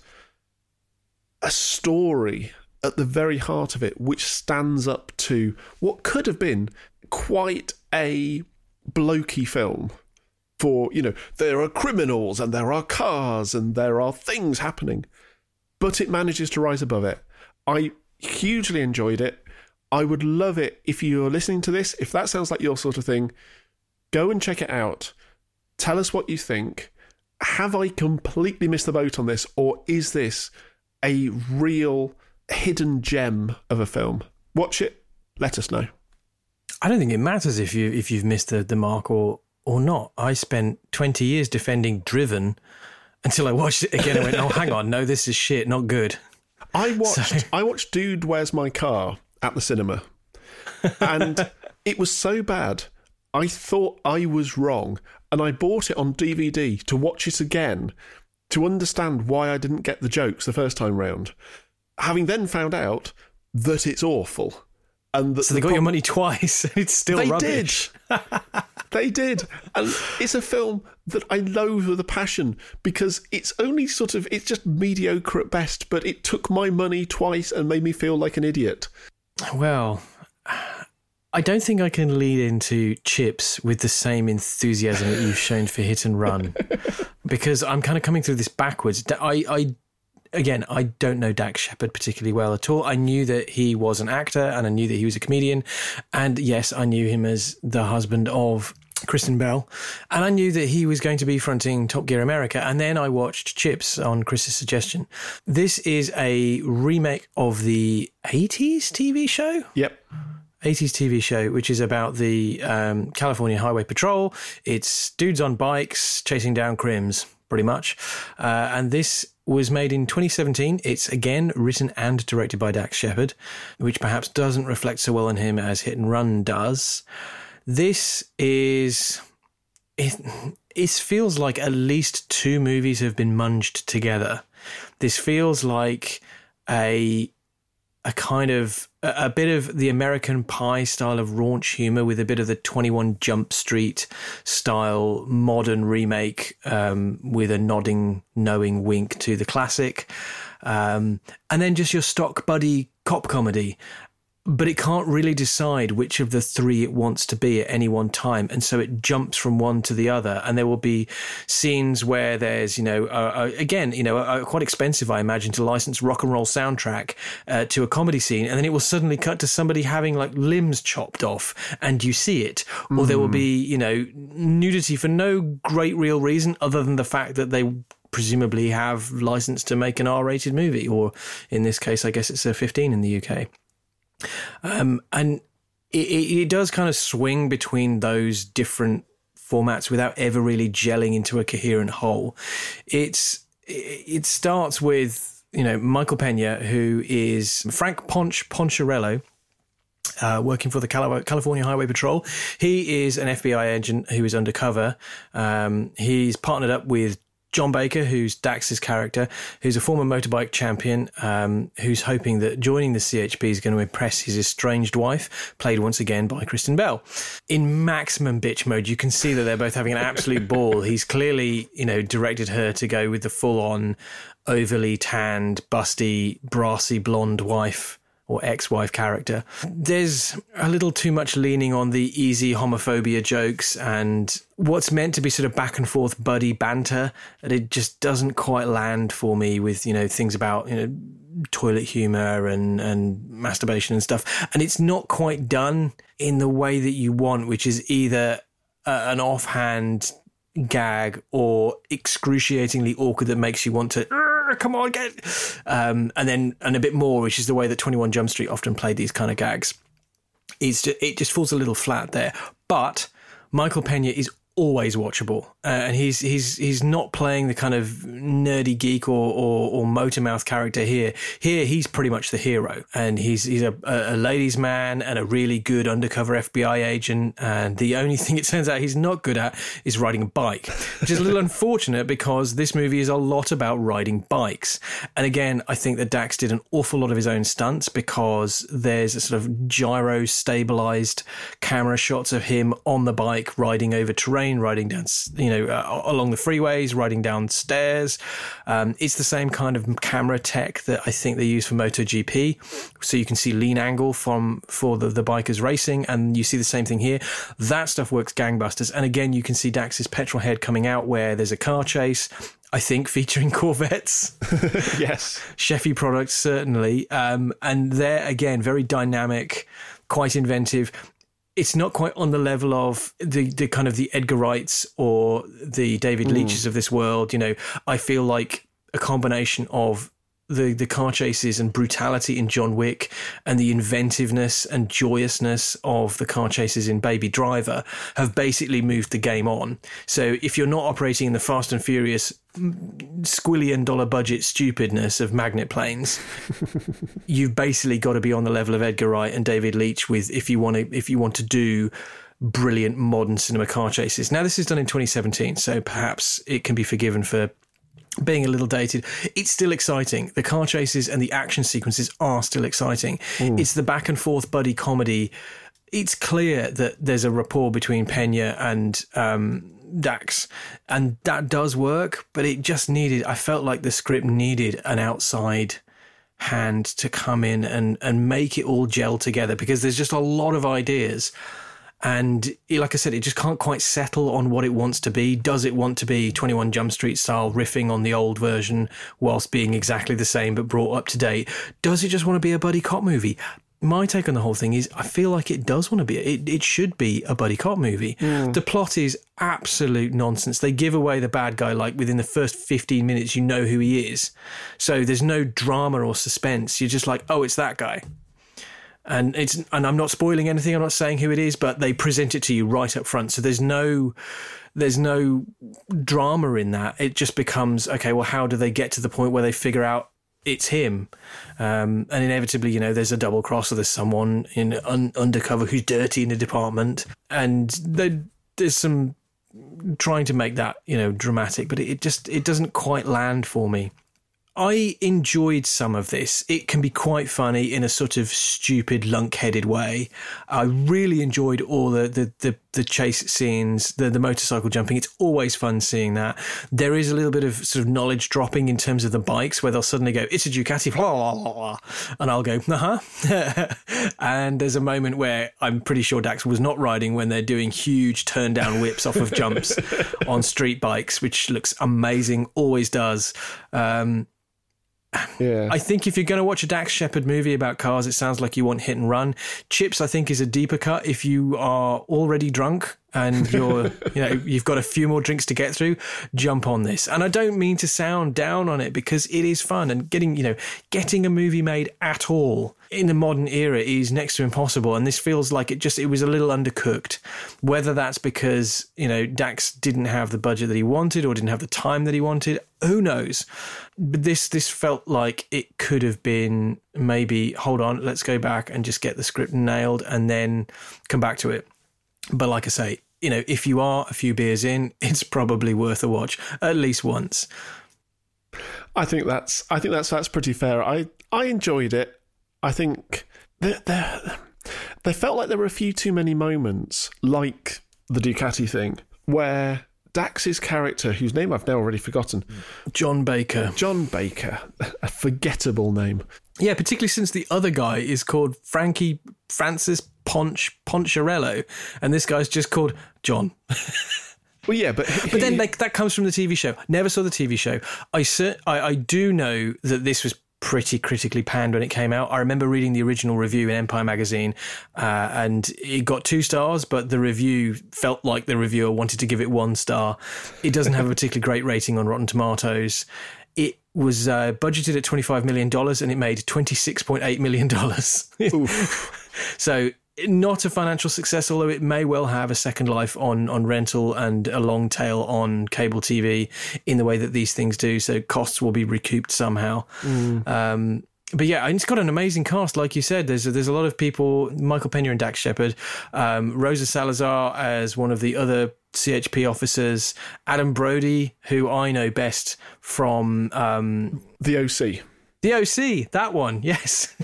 a story at the very heart of it, which stands up to what could have been quite a blokey film. For, you know, there are criminals and there are cars and there are things happening, but it manages to rise above it. I hugely enjoyed it. I would love it if you're listening to this, if that sounds like your sort of thing, go and check it out. Tell us what you think. Have I completely missed the boat on this, or is this a real hidden gem of a film? Watch it, let us know. I don't think it matters if you if you've missed the, the mark or or not. I spent twenty years defending Driven until I watched it again I went, "Oh, hang on, no, this is shit, not good." I watched so. I watched Dude, Where's My Car at the cinema, and it was so bad. I thought I was wrong, and I bought it on DVD to watch it again to understand why I didn't get the jokes the first time round. Having then found out that it's awful. And that so they the got your money twice. it's still they rubbish. Did. they did. And it's a film that I loathe with a passion because it's only sort of, it's just mediocre at best, but it took my money twice and made me feel like an idiot. Well, I don't think I can lead into chips with the same enthusiasm that you've shown for hit and run because I'm kind of coming through this backwards. I, I again, I don't know Dax Shepard particularly well at all. I knew that he was an actor and I knew that he was a comedian. And yes, I knew him as the husband of Kristen Bell. And I knew that he was going to be fronting Top Gear America. And then I watched Chips on Chris's suggestion. This is a remake of the 80s TV show. Yep. 80s TV show, which is about the um, California Highway Patrol. It's dudes on bikes chasing down crims, pretty much. Uh, and this was made in 2017. It's again written and directed by Dax Shepard, which perhaps doesn't reflect so well on him as Hit and Run does. This is. It, it feels like at least two movies have been munged together. This feels like a a kind of a, bit of the American Pie style of raunch humor with a bit of the Twenty One Jump Street style modern remake um, with a nodding, knowing wink to the classic, um, and then just your stock buddy cop comedy but it can't really decide which of the three it wants to be at any one time. And so it jumps from one to the other. And there will be scenes where there's, you know, uh, uh, again, you know, uh, quite expensive, I imagine, to license rock and roll soundtrack uh, to a comedy scene. And then it will suddenly cut to somebody having like limbs chopped off and you see it. Mm. Or there will be, you know, nudity for no great real reason other than the fact that they presumably have license to make an R rated movie. Or in this case, I guess it's a 15 in the UK. Um, and it, it does kind of swing between those different formats without ever really gelling into a coherent whole. It's it starts with you know Michael Pena, who is Frank Ponch Poncherello. Uh, working for the California Highway Patrol. He is an FBI agent who is undercover. Um, he's partnered up with John Baker, who's Dax's character, who's a former motorbike champion, um, who's hoping that joining the CHP is going to impress his estranged wife, played once again by Kristen Bell. In maximum bitch mode, you can see that they're both having an absolute ball. He's clearly, you know, directed her to go with the full on, overly tanned, busty, brassy blonde wife or ex-wife character. There's a little too much leaning on the easy homophobia jokes and what's meant to be sort of back and forth buddy banter that it just doesn't quite land for me with, you know, things about, you know, toilet humor and and masturbation and stuff. And it's not quite done in the way that you want, which is either an offhand gag or excruciatingly awkward that makes you want to come on get um, and then and a bit more which is the way that 21 jump street often played these kind of gags. It's just, it just falls a little flat there. But michael pena is always watchable, uh, and he's he's he's not playing the kind of nerdy geek or, or, or motor mouth character here. Here, he's pretty much the hero, and he's he's a, a ladies' man and a really good undercover FBI agent. And the only thing it turns out he's not good at is riding a bike, which is a little unfortunate because this movie is a lot about riding bikes. And again, I think that Dax did an awful lot of his own stunts because there's a sort of gyro stabilized camera shots of him on the bike riding over terrain riding down, you know, uh, along the freeways, riding down stairs. Um, it's the same kind of camera tech that I think they use for MotoGP. So you can see lean angle from for the, the bikers racing, and you see the same thing here. That stuff works gangbusters. And again, you can see Dax's petrol head coming out where there's a car chase. I think featuring Corvettes. yes. Chevy products, certainly. Um, and they're, again, very dynamic, quite inventive it's not quite on the level of the, the kind of the Edgar Wrights or the David mm. Leitches of this world. You know, I feel like a combination of the the car chases and brutality in John Wick and the inventiveness and joyousness of the car chases in Baby Driver have basically moved the game on. So if you're not operating in the Fast and Furious mm, squillion dollar budget stupidness of magnet planes, you've basically got to be on the level of Edgar Wright and David Leitch with if you want to if you want to do brilliant modern cinema car chases. Now this is done in 2017, so perhaps it can be forgiven for being a little dated, it's still exciting. The car chases and the action sequences are still exciting. Mm. It's the back and forth buddy comedy. It's clear that there's a rapport between Pena and um, Dax, and that does work. But it just needed. I felt like the script needed an outside hand to come in and and make it all gel together because there's just a lot of ideas and like I said, it just can't quite settle on what it wants to be. Does it want to be 21 Jump Street style, riffing on the old version whilst being exactly the same but brought up to date? Does it just want to be a buddy cop movie? My take on the whole thing is I feel like it does want to be, it, it should be a buddy cop movie. Mm. The plot is absolute nonsense. They give away the bad guy like within the first 15 minutes, you know who he is. So there's no drama or suspense. You're just like, oh, it's that guy and it's and I'm not spoiling anything. I'm not saying who it is, but they present it to you right up front. So there's no there's no drama in that. It just becomes okay. Well, how do they get to the point where they figure out it's him? Um, and inevitably, you know, there's a double cross or there's someone in un- undercover who's dirty in the department, and there's some trying to make that you know dramatic, but it just it doesn't quite land for me. I enjoyed some of this. It can be quite funny in a sort of stupid, lunk-headed way. I really enjoyed all the the, the, the chase scenes, the, the motorcycle jumping. It's always fun seeing that. There is a little bit of sort of knowledge dropping in terms of the bikes, where they'll suddenly go, "It's a Ducati," blah, blah, blah, and I'll go, "Uh huh." and there's a moment where I'm pretty sure Dax was not riding when they're doing huge turn down whips off of jumps on street bikes, which looks amazing. Always does. Um, yeah. I think if you're going to watch a Dax Shepard movie about cars, it sounds like you want hit and run. Chips, I think, is a deeper cut if you are already drunk and you're you know you've got a few more drinks to get through jump on this. And i don't mean to sound down on it because it is fun and getting you know getting a movie made at all in the modern era is next to impossible. And this feels like it just it was a little undercooked. Whether that's because you know dax didn't have the budget that he wanted or didn't have the time that he wanted who knows? But this this felt like it could have been maybe hold on let's go back and just get the script nailed and then come back to it. But like I say, you know, if you are a few beers in, it's probably worth a watch at least once. I think that's I think that's that's pretty fair. I I enjoyed it. I think there there they felt like there were a few too many moments, like the Ducati thing, where Dax's character, whose name I've now already forgotten, John Baker. John Baker, a forgettable name. Yeah, particularly since the other guy is called Frankie Francis Ponch Poncherello, and this guy's just called John. Well, yeah, but but then like, that comes from the TV show. Never saw the TV show. I, I I do know that this was pretty critically panned when it came out. I remember reading the original review in Empire magazine, uh, and it got two stars, but the review felt like the reviewer wanted to give it one star. It doesn't have a particularly great rating on Rotten Tomatoes. It was uh, budgeted at $25 million and it made $26.8 million. so not a financial success, although it may well have a second life on on rental and a long tail on cable TV in the way that these things do. So costs will be recouped somehow. Mm. Um, but yeah, it's got an amazing cast, like you said. There's a, there's a lot of people: Michael Pena and Dax Shepard, um, Rosa Salazar as one of the other CHP officers, Adam Brody, who I know best from um, the OC. The OC, that one, yes.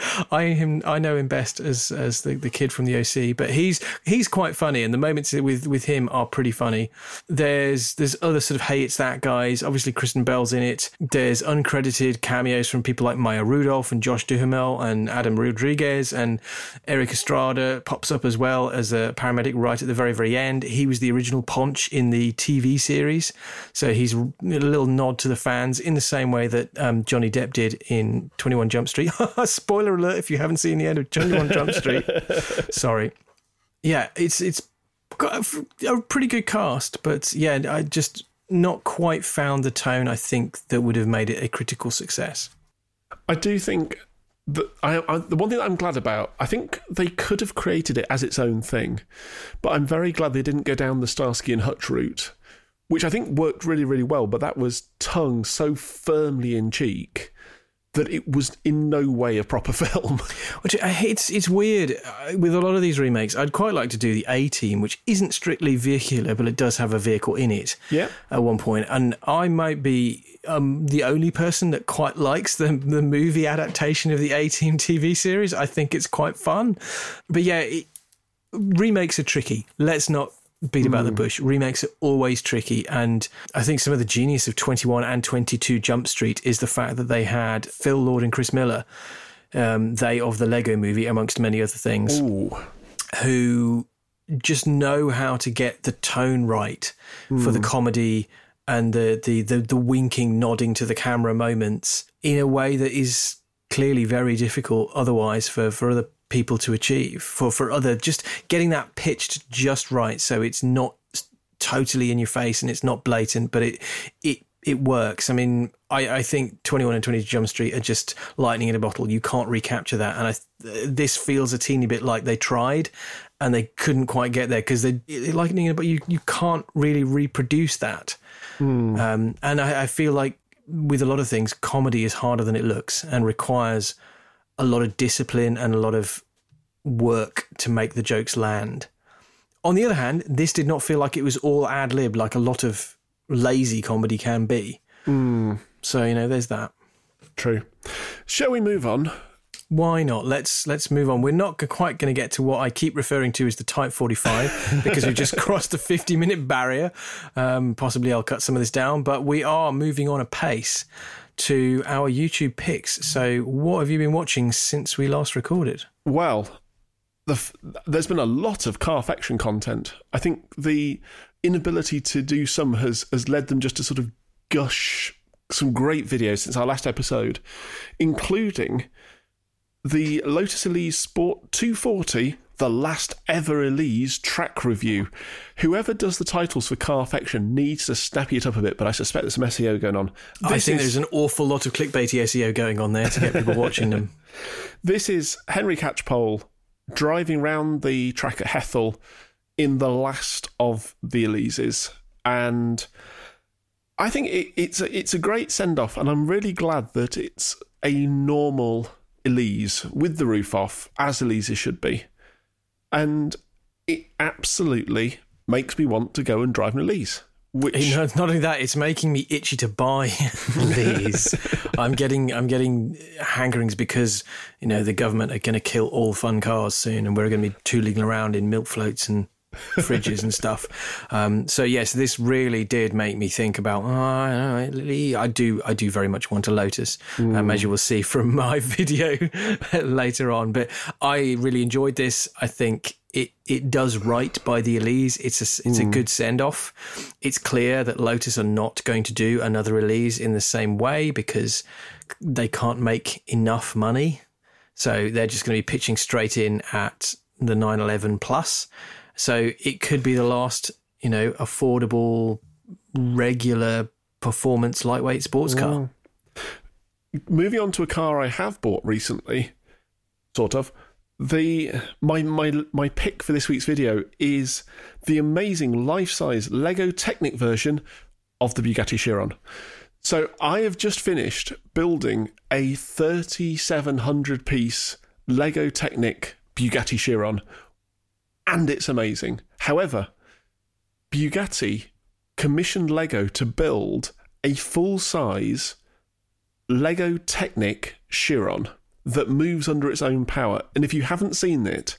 I him I know him best as as the, the kid from the OC, but he's he's quite funny, and the moments with with him are pretty funny. There's there's other sort of hey it's that guys. Obviously, Kristen Bell's in it. There's uncredited cameos from people like Maya Rudolph and Josh Duhamel and Adam Rodriguez and Erik Estrada pops up as well as a paramedic right at the very very end. He was the original Ponch in the TV series, so he's a little nod to the fans in the same way that um, Johnny Depp did in Twenty One Jump Street. Spoiler spoiler alert if you haven't seen the end of 21 Jump Street. Sorry. Yeah, it's it's got a, a pretty good cast, but yeah, I just not quite found the tone I think that would have made it a critical success. I do think that I, I, the one thing that I'm glad about, I think they could have created it as its own thing, but I'm very glad they didn't go down the Starsky and Hutch route, which I think worked really, really well. But that was tongue so firmly in cheek that it was in no way a proper film. Which it's it's weird uh, with a lot of these remakes. I'd quite like to do the A Team, which isn't strictly vehicular, but it does have a vehicle in it. Yeah. At one point, and I might be um, the only person that quite likes the the movie adaptation of the A Team TV series. I think it's quite fun, but yeah. It, remakes are tricky. Let's not beat about mm. the hmm. bush. Remakes are always tricky. And I think some of the genius of 21 and 22 Jump Street is the fact that they had Phil Lord and Chris Miller, um, they of the Lego movie, amongst many other things, Ooh. who just know how to get the tone right mm. for the hmm. comedy and the, the, the, the winking, nodding to the camera moments in a way that is clearly very difficult otherwise for, for other people to achieve for for other just getting that pitched just right so it's not totally in your face and it's not blatant but it it it works. I mean, I, I think 21 and 22 Jump Street are just lightning in a bottle. You can't recapture that. And I, this feels a teeny bit like they tried and they couldn't quite get there because they lightning in a bottle. You, you can't really reproduce that. Mm. Um, and I, I feel like with a lot of things, comedy is harder than it looks and requires a lot of discipline and a lot of work to make the jokes land. On the other hand, this did not feel like it was all ad lib, like a lot of lazy comedy can be. Mm. So you know, there's that. True. Shall we move on? Why not? Let's let's move on. We're not quite going to get to what I keep referring to as the Type 45 because we've just crossed the 50 minute barrier. Um, possibly I'll cut some of this down, but we are moving on a pace to our YouTube picks. So, what have you been watching since we last recorded? Well, the, there's been a lot of Carfection content. I think the inability to do some has has led them just to sort of gush some great videos since our last episode, including the Lotus Elise Sport 240 the last ever Elise track review. Whoever does the titles for Carfection needs to snap it up a bit, but I suspect there's some SEO going on. This I think is, there's an awful lot of clickbaity SEO going on there to get people watching them. This is Henry Catchpole driving round the track at Hethel in the last of the Elises, and I think it, it's a, it's a great send off, and I'm really glad that it's a normal Elise with the roof off, as Elise should be and it absolutely makes me want to go and drive an Elise. Which you know, not only that, it's making me itchy to buy these. I'm getting I'm getting hankerings because you know the government are going to kill all fun cars soon, and we're going to be tooling around in milk floats and fridges and stuff. Um, so yes, this really did make me think about. Oh, I, know, I do, I do very much want a Lotus, mm. um, as you will see from my video later on. But I really enjoyed this. I think it it does right by the Elise. It's a it's a good send off. It's clear that Lotus are not going to do another Elise in the same way because they can't make enough money. So they're just going to be pitching straight in at the 911 Plus. So it could be the last, you know, affordable, regular performance lightweight sports car. Mm. Moving on to a car I have bought recently, sort of. The my my my pick for this week's video is the amazing life-size Lego Technic version of the Bugatti Chiron. So I have just finished building a 3700 piece Lego Technic Bugatti Chiron and it's amazing. However, Bugatti commissioned Lego to build a full-size Lego Technic Chiron that moves under its own power. And if you haven't seen it,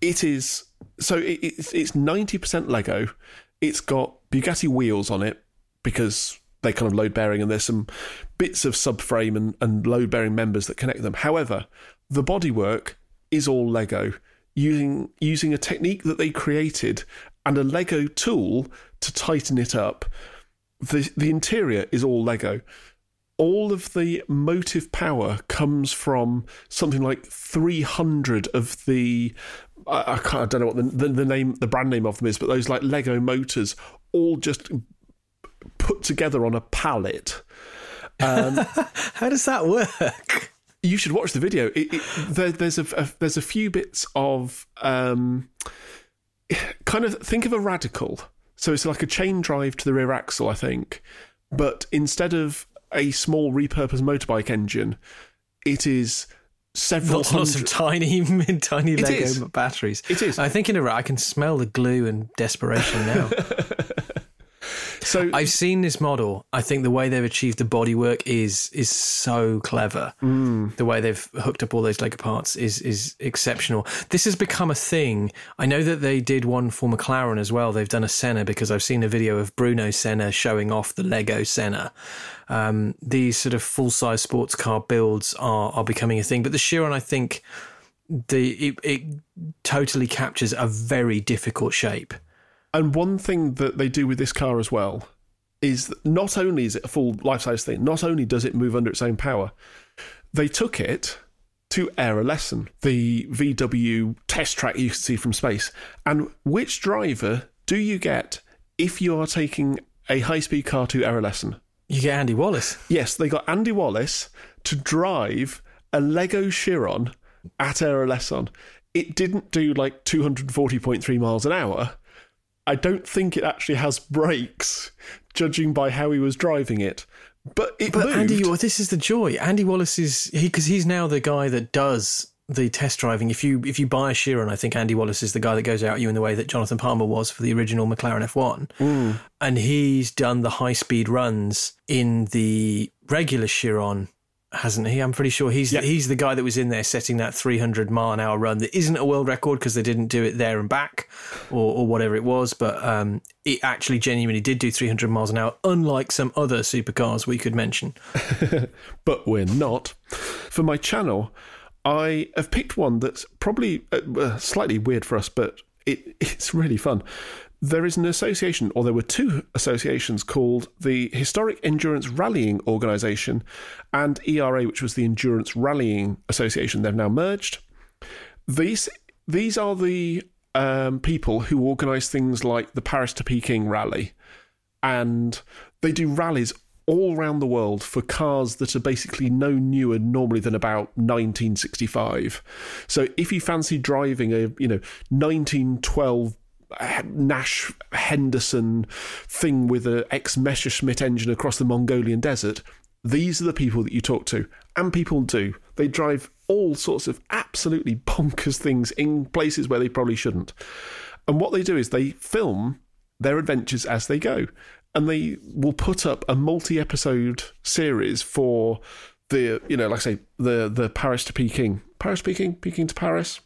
it is so it, it's it's ninety percent Lego. It's got Bugatti wheels on it because they kind of load bearing, and there's some bits of subframe and, and load bearing members that connect them. However, the bodywork is all Lego using using a technique that they created and a Lego tool to tighten it up. The the interior is all Lego. All of the motive power comes from something like 300 of the I, I, I don't know what the, the, the, name the brand name of them is but those like lego motors all just put together on a pallet. Um, how does that work you should watch the video it, it, there, there's a, a, there's a few bits of um, kind of think of a radical so it's like a chain drive to the rear axle i think but instead of a small repurposed motorbike engine. It is several lots, lots of tiny, tiny Lego batteries. It is. I think in a I can smell the glue and desperation now. So I've seen this model. I think the way they've achieved the bodywork is is so clever. Mm. The way they've hooked up all those Lego parts is is exceptional. This has become a thing. I know that they did one for McLaren as well. They've done a Senna because I've seen a video of Bruno Senna showing off the Lego Senna. Um, these sort of full size sports car builds are are becoming a thing. But the Chiron, I think, the it, it totally captures a very difficult shape. And one thing that they do with this car as well is not only is it a full life size thing, not only does it move under its own power, they took it to Ehra-Lessien, the VW test track you can see from space. And which driver do you get if you are taking a high speed car to Ehra-Lessien? You get Andy Wallace. Yes, they got Andy Wallace to drive a Lego Chiron at Ehra-Lessien. It didn't do like 240.3 miles an hour I don't think it actually has brakes, judging by how he was driving it. But it but moved. Andy, well, this is the joy. Andy Wallace is he because he's now the guy that does the test driving. If you if you buy a Chiron, I think Andy Wallace is the guy that goes out you in the way that Jonathan Palmer was for the original McLaren F1, mm. and he's done the high speed runs in the regular Chiron hasn't he? I'm pretty sure he's he's the guy that was in there setting that 300 mile an hour run that isn't a world record because they didn't do it there and back or, or whatever it was, but um, it actually genuinely did do 300 miles an hour, unlike some other supercars we could mention. but we're not. For my channel, I have picked one that's probably uh, slightly weird for us, but it, it's really fun there is an association, or there were two associations called the Historic Endurance Rallying Organisation and ERA, which was the Endurance Rallying Association. They've now merged. These these are the um, people who organise things like the Paris to Peking rally, and they do rallies all around the world for cars that are basically no newer normally than about 1965. So if you fancy driving a you know 1912 Nash Henderson thing with an ex Messerschmitt engine across the Mongolian desert. These are the people that you talk to, and people do. They drive all sorts of absolutely bonkers things in places where they probably shouldn't. And what they do is they film their adventures as they go. And they will put up a multi episode series for the, you know, like I say, the, the Paris to Peking. Paris to Peking, Peking to Paris,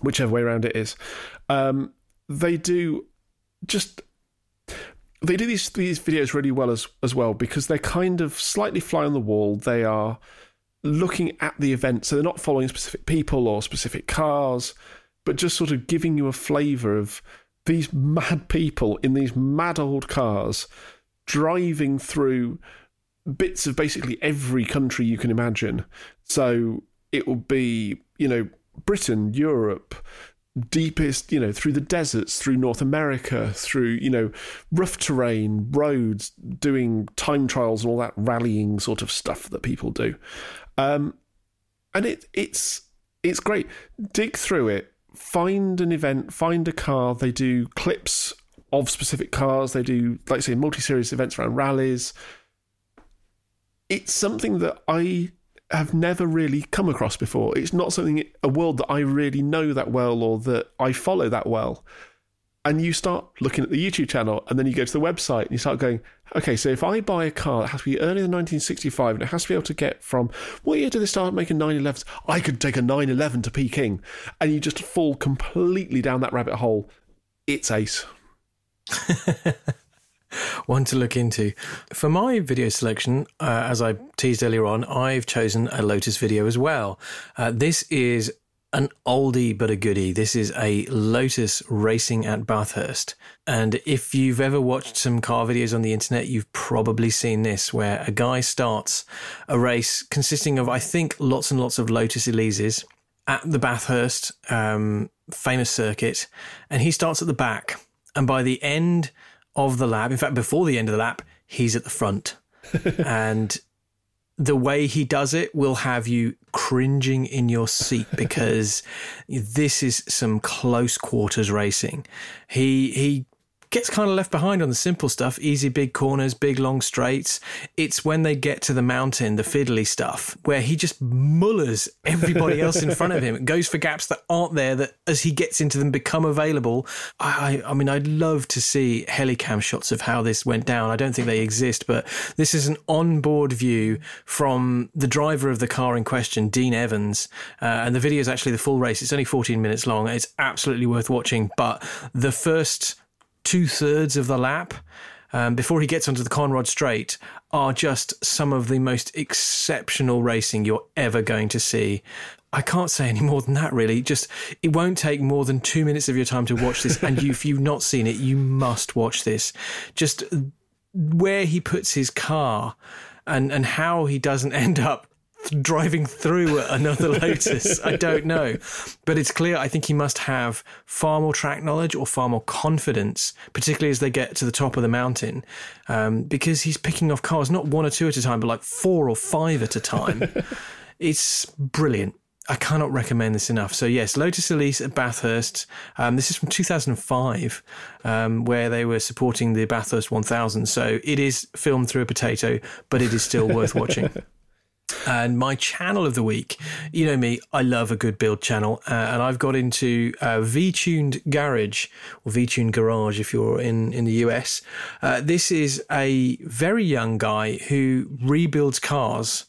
whichever way around it is. Um, they do just they do these these videos really well as as well because they're kind of slightly fly on the wall. They are looking at the event, so they're not following specific people or specific cars. but just sort of giving you a flavour of these mad people in these mad old cars driving through bits of basically every country you can imagine. So it will be, you know, Britain, Europe, deepest, you know, through the deserts, through North America, through, you know, rough terrain, roads, doing time trials and all that rallying sort of stuff that people do. Um, and it it's it's great. Dig through it, find an event, find a car. They do clips of specific cars. They do, like say, multi-series events around rallies. It's something that I have never really come across before. It's not something a world that I really know that well or that I follow that well. And you start looking at the YouTube channel, and then you go to the website and you start going, okay, so if I buy a car that has to be earlier than 1965 and it has to be able to get from what year did they start making 911s? I could take a 911 to Peking, and you just fall completely down that rabbit hole. It's ace. One to look into. For my video selection, uh, as I teased earlier on, I've chosen a Lotus video as well. Uh, this is an oldie but a goodie. This is a Lotus racing at Bathurst. And if you've ever watched some car videos on the internet, you've probably seen this where a guy starts a race consisting of, I think, lots and lots of Lotus Elises at the Bathurst um, famous circuit. And he starts at the back. And by the end of the lap, in fact, before the end of the lap, he's at the front. and the way he does it will have you cringing in your seat because this is some close quarters racing. He he gets kind of left behind on the simple stuff easy big corners big long straights. It's when they get to the mountain the fiddly stuff where he just mullers everybody else in front of him. It goes for gaps that aren't there that as he gets into them become available. I i, I mean i'd love to see helicam shots of how this went down. I don't think they exist but this is an onboard view from the driver of the car in question dean evans. Uh, and the video is actually the full race. It's only 14 minutes long. It's absolutely worth watching. But the first two thirds of the lap um, before he gets onto the Conrod Straight are just some of the most exceptional racing you're ever going to see. I can't say any more than that, really. Just it won't take more than two minutes of your time to watch this, and you, if you've not seen it, you must watch this. Just where he puts his car and and how he doesn't end up driving through another Lotus. I don't know. But it's clear I think he must have far more track knowledge or far more confidence, particularly as they get to the top of the mountain, um, because he's picking off cars not one or two at a time, but like four or five at a time. it's brilliant. I cannot recommend this enough. So yes, Lotus Elise at Bathurst. Um, this is from 2005, um, where they were supporting the Bathurst 1000. So it is filmed through a potato, but it is still worth watching. And my channel of the week, you know me, I love a good build channel, uh, and I've got into uh, V-tuned garage or V-tuned garage if you're in in the US. Uh, this is a very young guy who rebuilds cars,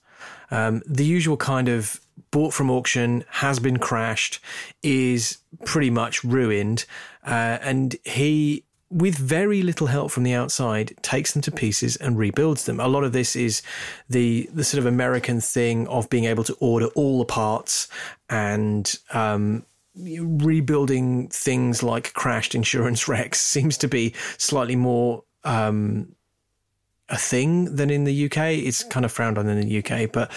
um, the usual kind of bought from auction, has been crashed, is pretty much ruined, uh, and he with very little help from the outside, takes them to pieces and rebuilds them. A lot of this is the the sort of American thing of being able to order all the parts and um, rebuilding things like crashed insurance wrecks seems to be slightly more um, a thing than in the UK. It's kind of frowned on in the UK, but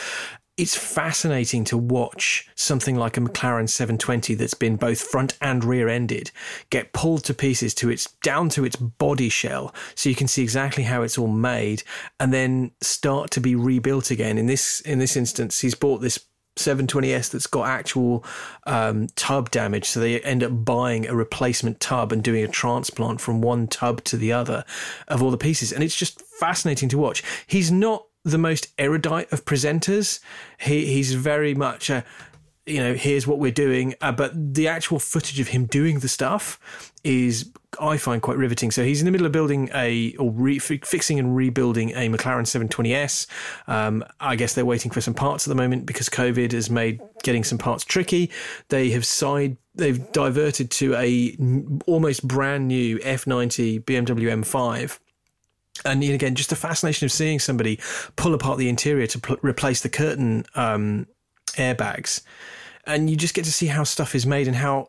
it's fascinating to watch something like a McLaren 720 that's been both front and rear ended get pulled to pieces to its down to its body shell so you can see exactly how it's all made and then start to be rebuilt again. In this in this instance he's bought this 720s that's got actual um, tub damage. So they end up buying a replacement tub and doing a transplant from one tub to the other of all the pieces. And it's just fascinating to watch. He's not the most erudite of presenters. He he's very much a you know here's what we're doing, uh, but the actual footage of him doing the stuff is I find quite riveting. So he's in the middle of building a or re, fixing and rebuilding a McLaren 720s. Um, I guess they're waiting for some parts at the moment because COVID has made getting some parts tricky. They have side they've diverted to a almost brand new F90 BMW M5 and again, just the fascination of seeing somebody pull apart the interior to pl- replace the curtain um, airbags, and you just get to see how stuff is made and how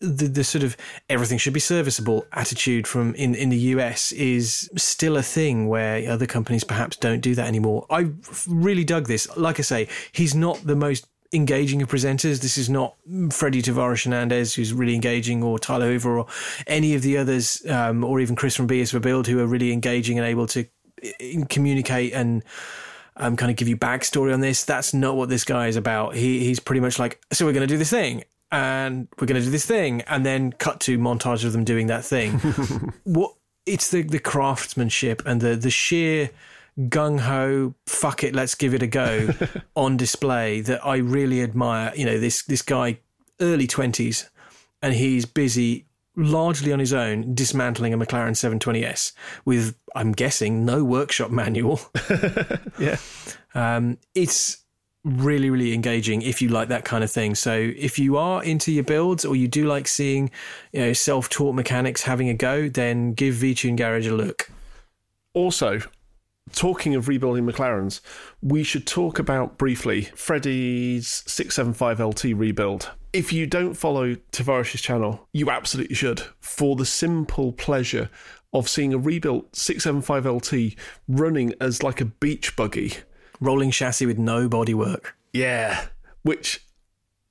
the, the sort of everything should be serviceable attitude from in, in the US is still a thing where other companies perhaps don't do that anymore. I really dug this. Like I say, he's not the most engaging of presenters. This is not Freddie Tavarish Hernandez, who's really engaging, or Tyler Hoover, or any of the others, um, or even Chris from B is for Build, who are really engaging and able to communicate and um, kind of give you backstory on this. That's not what this guy is about. He he's pretty much like, so we're going to do this thing, and we're going to do this thing, and then cut to montage of them doing that thing. what it's the the craftsmanship and the the sheer gung ho, fuck it, let's give it a go on display that I really admire. You know, this this guy, early twenties, and he's busy largely on his own dismantling a McLaren 720S with, I'm guessing, no workshop manual. yeah. Um, it's really really engaging if you like that kind of thing so if you are into your builds or you do like seeing you know self-taught mechanics having a go then give vtune garage a look also talking of rebuilding mclarens we should talk about briefly freddie's 675 lt rebuild if you don't follow Tavarish's channel you absolutely should for the simple pleasure of seeing a rebuilt 675 lt running as like a beach buggy rolling chassis with no bodywork. Yeah, which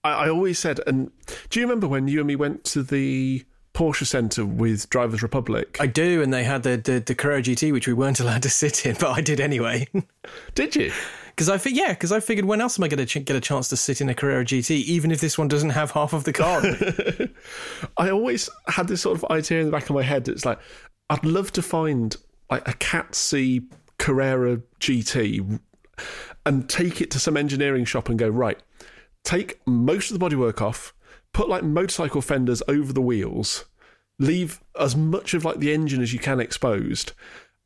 I, I, always said. And do you remember when you and me went to the Porsche Centre with Drivers Republic? I do, and they had the the, the Carrera GT, which we weren't allowed to sit in, but I did anyway. did you? Because I think yeah, because I figured when else am I going to ch- get a chance to sit in a Carrera GT, even if this one doesn't have half of the car? I always had this sort of idea in the back of my head. It's like I'd love to find like a Cat C Carrera GT and take it to some engineering shop and go, right, take most of the bodywork off, put like motorcycle fenders over the wheels, leave as much of like the engine as you can exposed,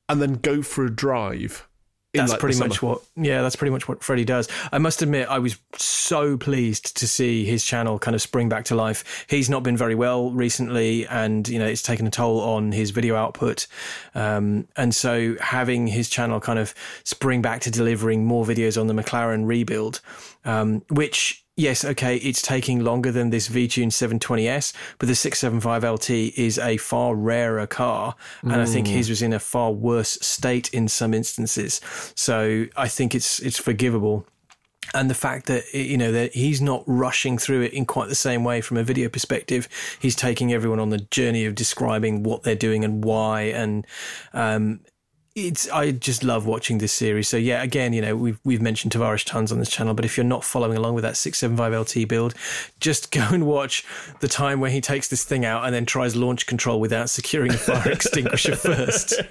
and then go for a drive that's like pretty much what yeah that's pretty much what freddie does. I must admit i was so pleased to see his channel kind of spring back to life. He's not been very well recently and you know it's taken a toll on his video output. Um, and so having his channel kind of spring back to delivering more videos on the mclaren rebuild um, which yes, okay, it's taking longer than this VTune 720S, but the 675 LT is a far rarer car. And mm. I think his mm. was in a far worse state in some instances. So I think it's, it's forgivable. And the fact that, you know, that he's not rushing through it in quite the same way from a video perspective. He's taking everyone on the journey of describing what they're doing and why. And, um, it's I just love watching this series. So yeah, again, you know, we've we've mentioned Tavarish tons on this channel, but if you're not following along with that 675 LT build, just go and watch the time where he takes this thing out and then tries launch control without securing a fire extinguisher first.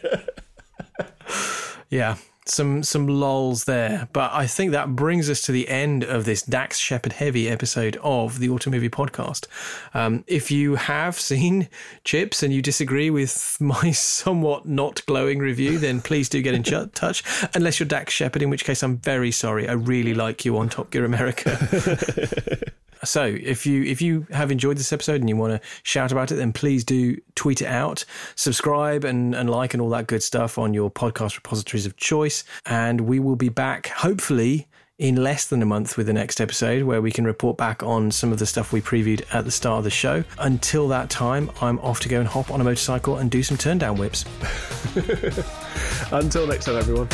yeah, some some lols there. But I think that brings us to the end of this Dax Shepard heavy episode of the Auto Movie podcast. Um, if you have seen Chips and you disagree with my somewhat not glowing review, then please do get in touch. Unless you're Dax Shepard, in which case I'm very sorry. I really like you on Top Gear America. So if you if you have enjoyed this episode and you want to shout about it, then please do tweet it out, subscribe and, and like and all that good stuff on your podcast repositories of choice. And we will be back hopefully in less than a month with the next episode where we can report back on some of the stuff we previewed at the start of the show. Until that time, I'm off to go and hop on a motorcycle and do some turn down whips. Until next time, everyone.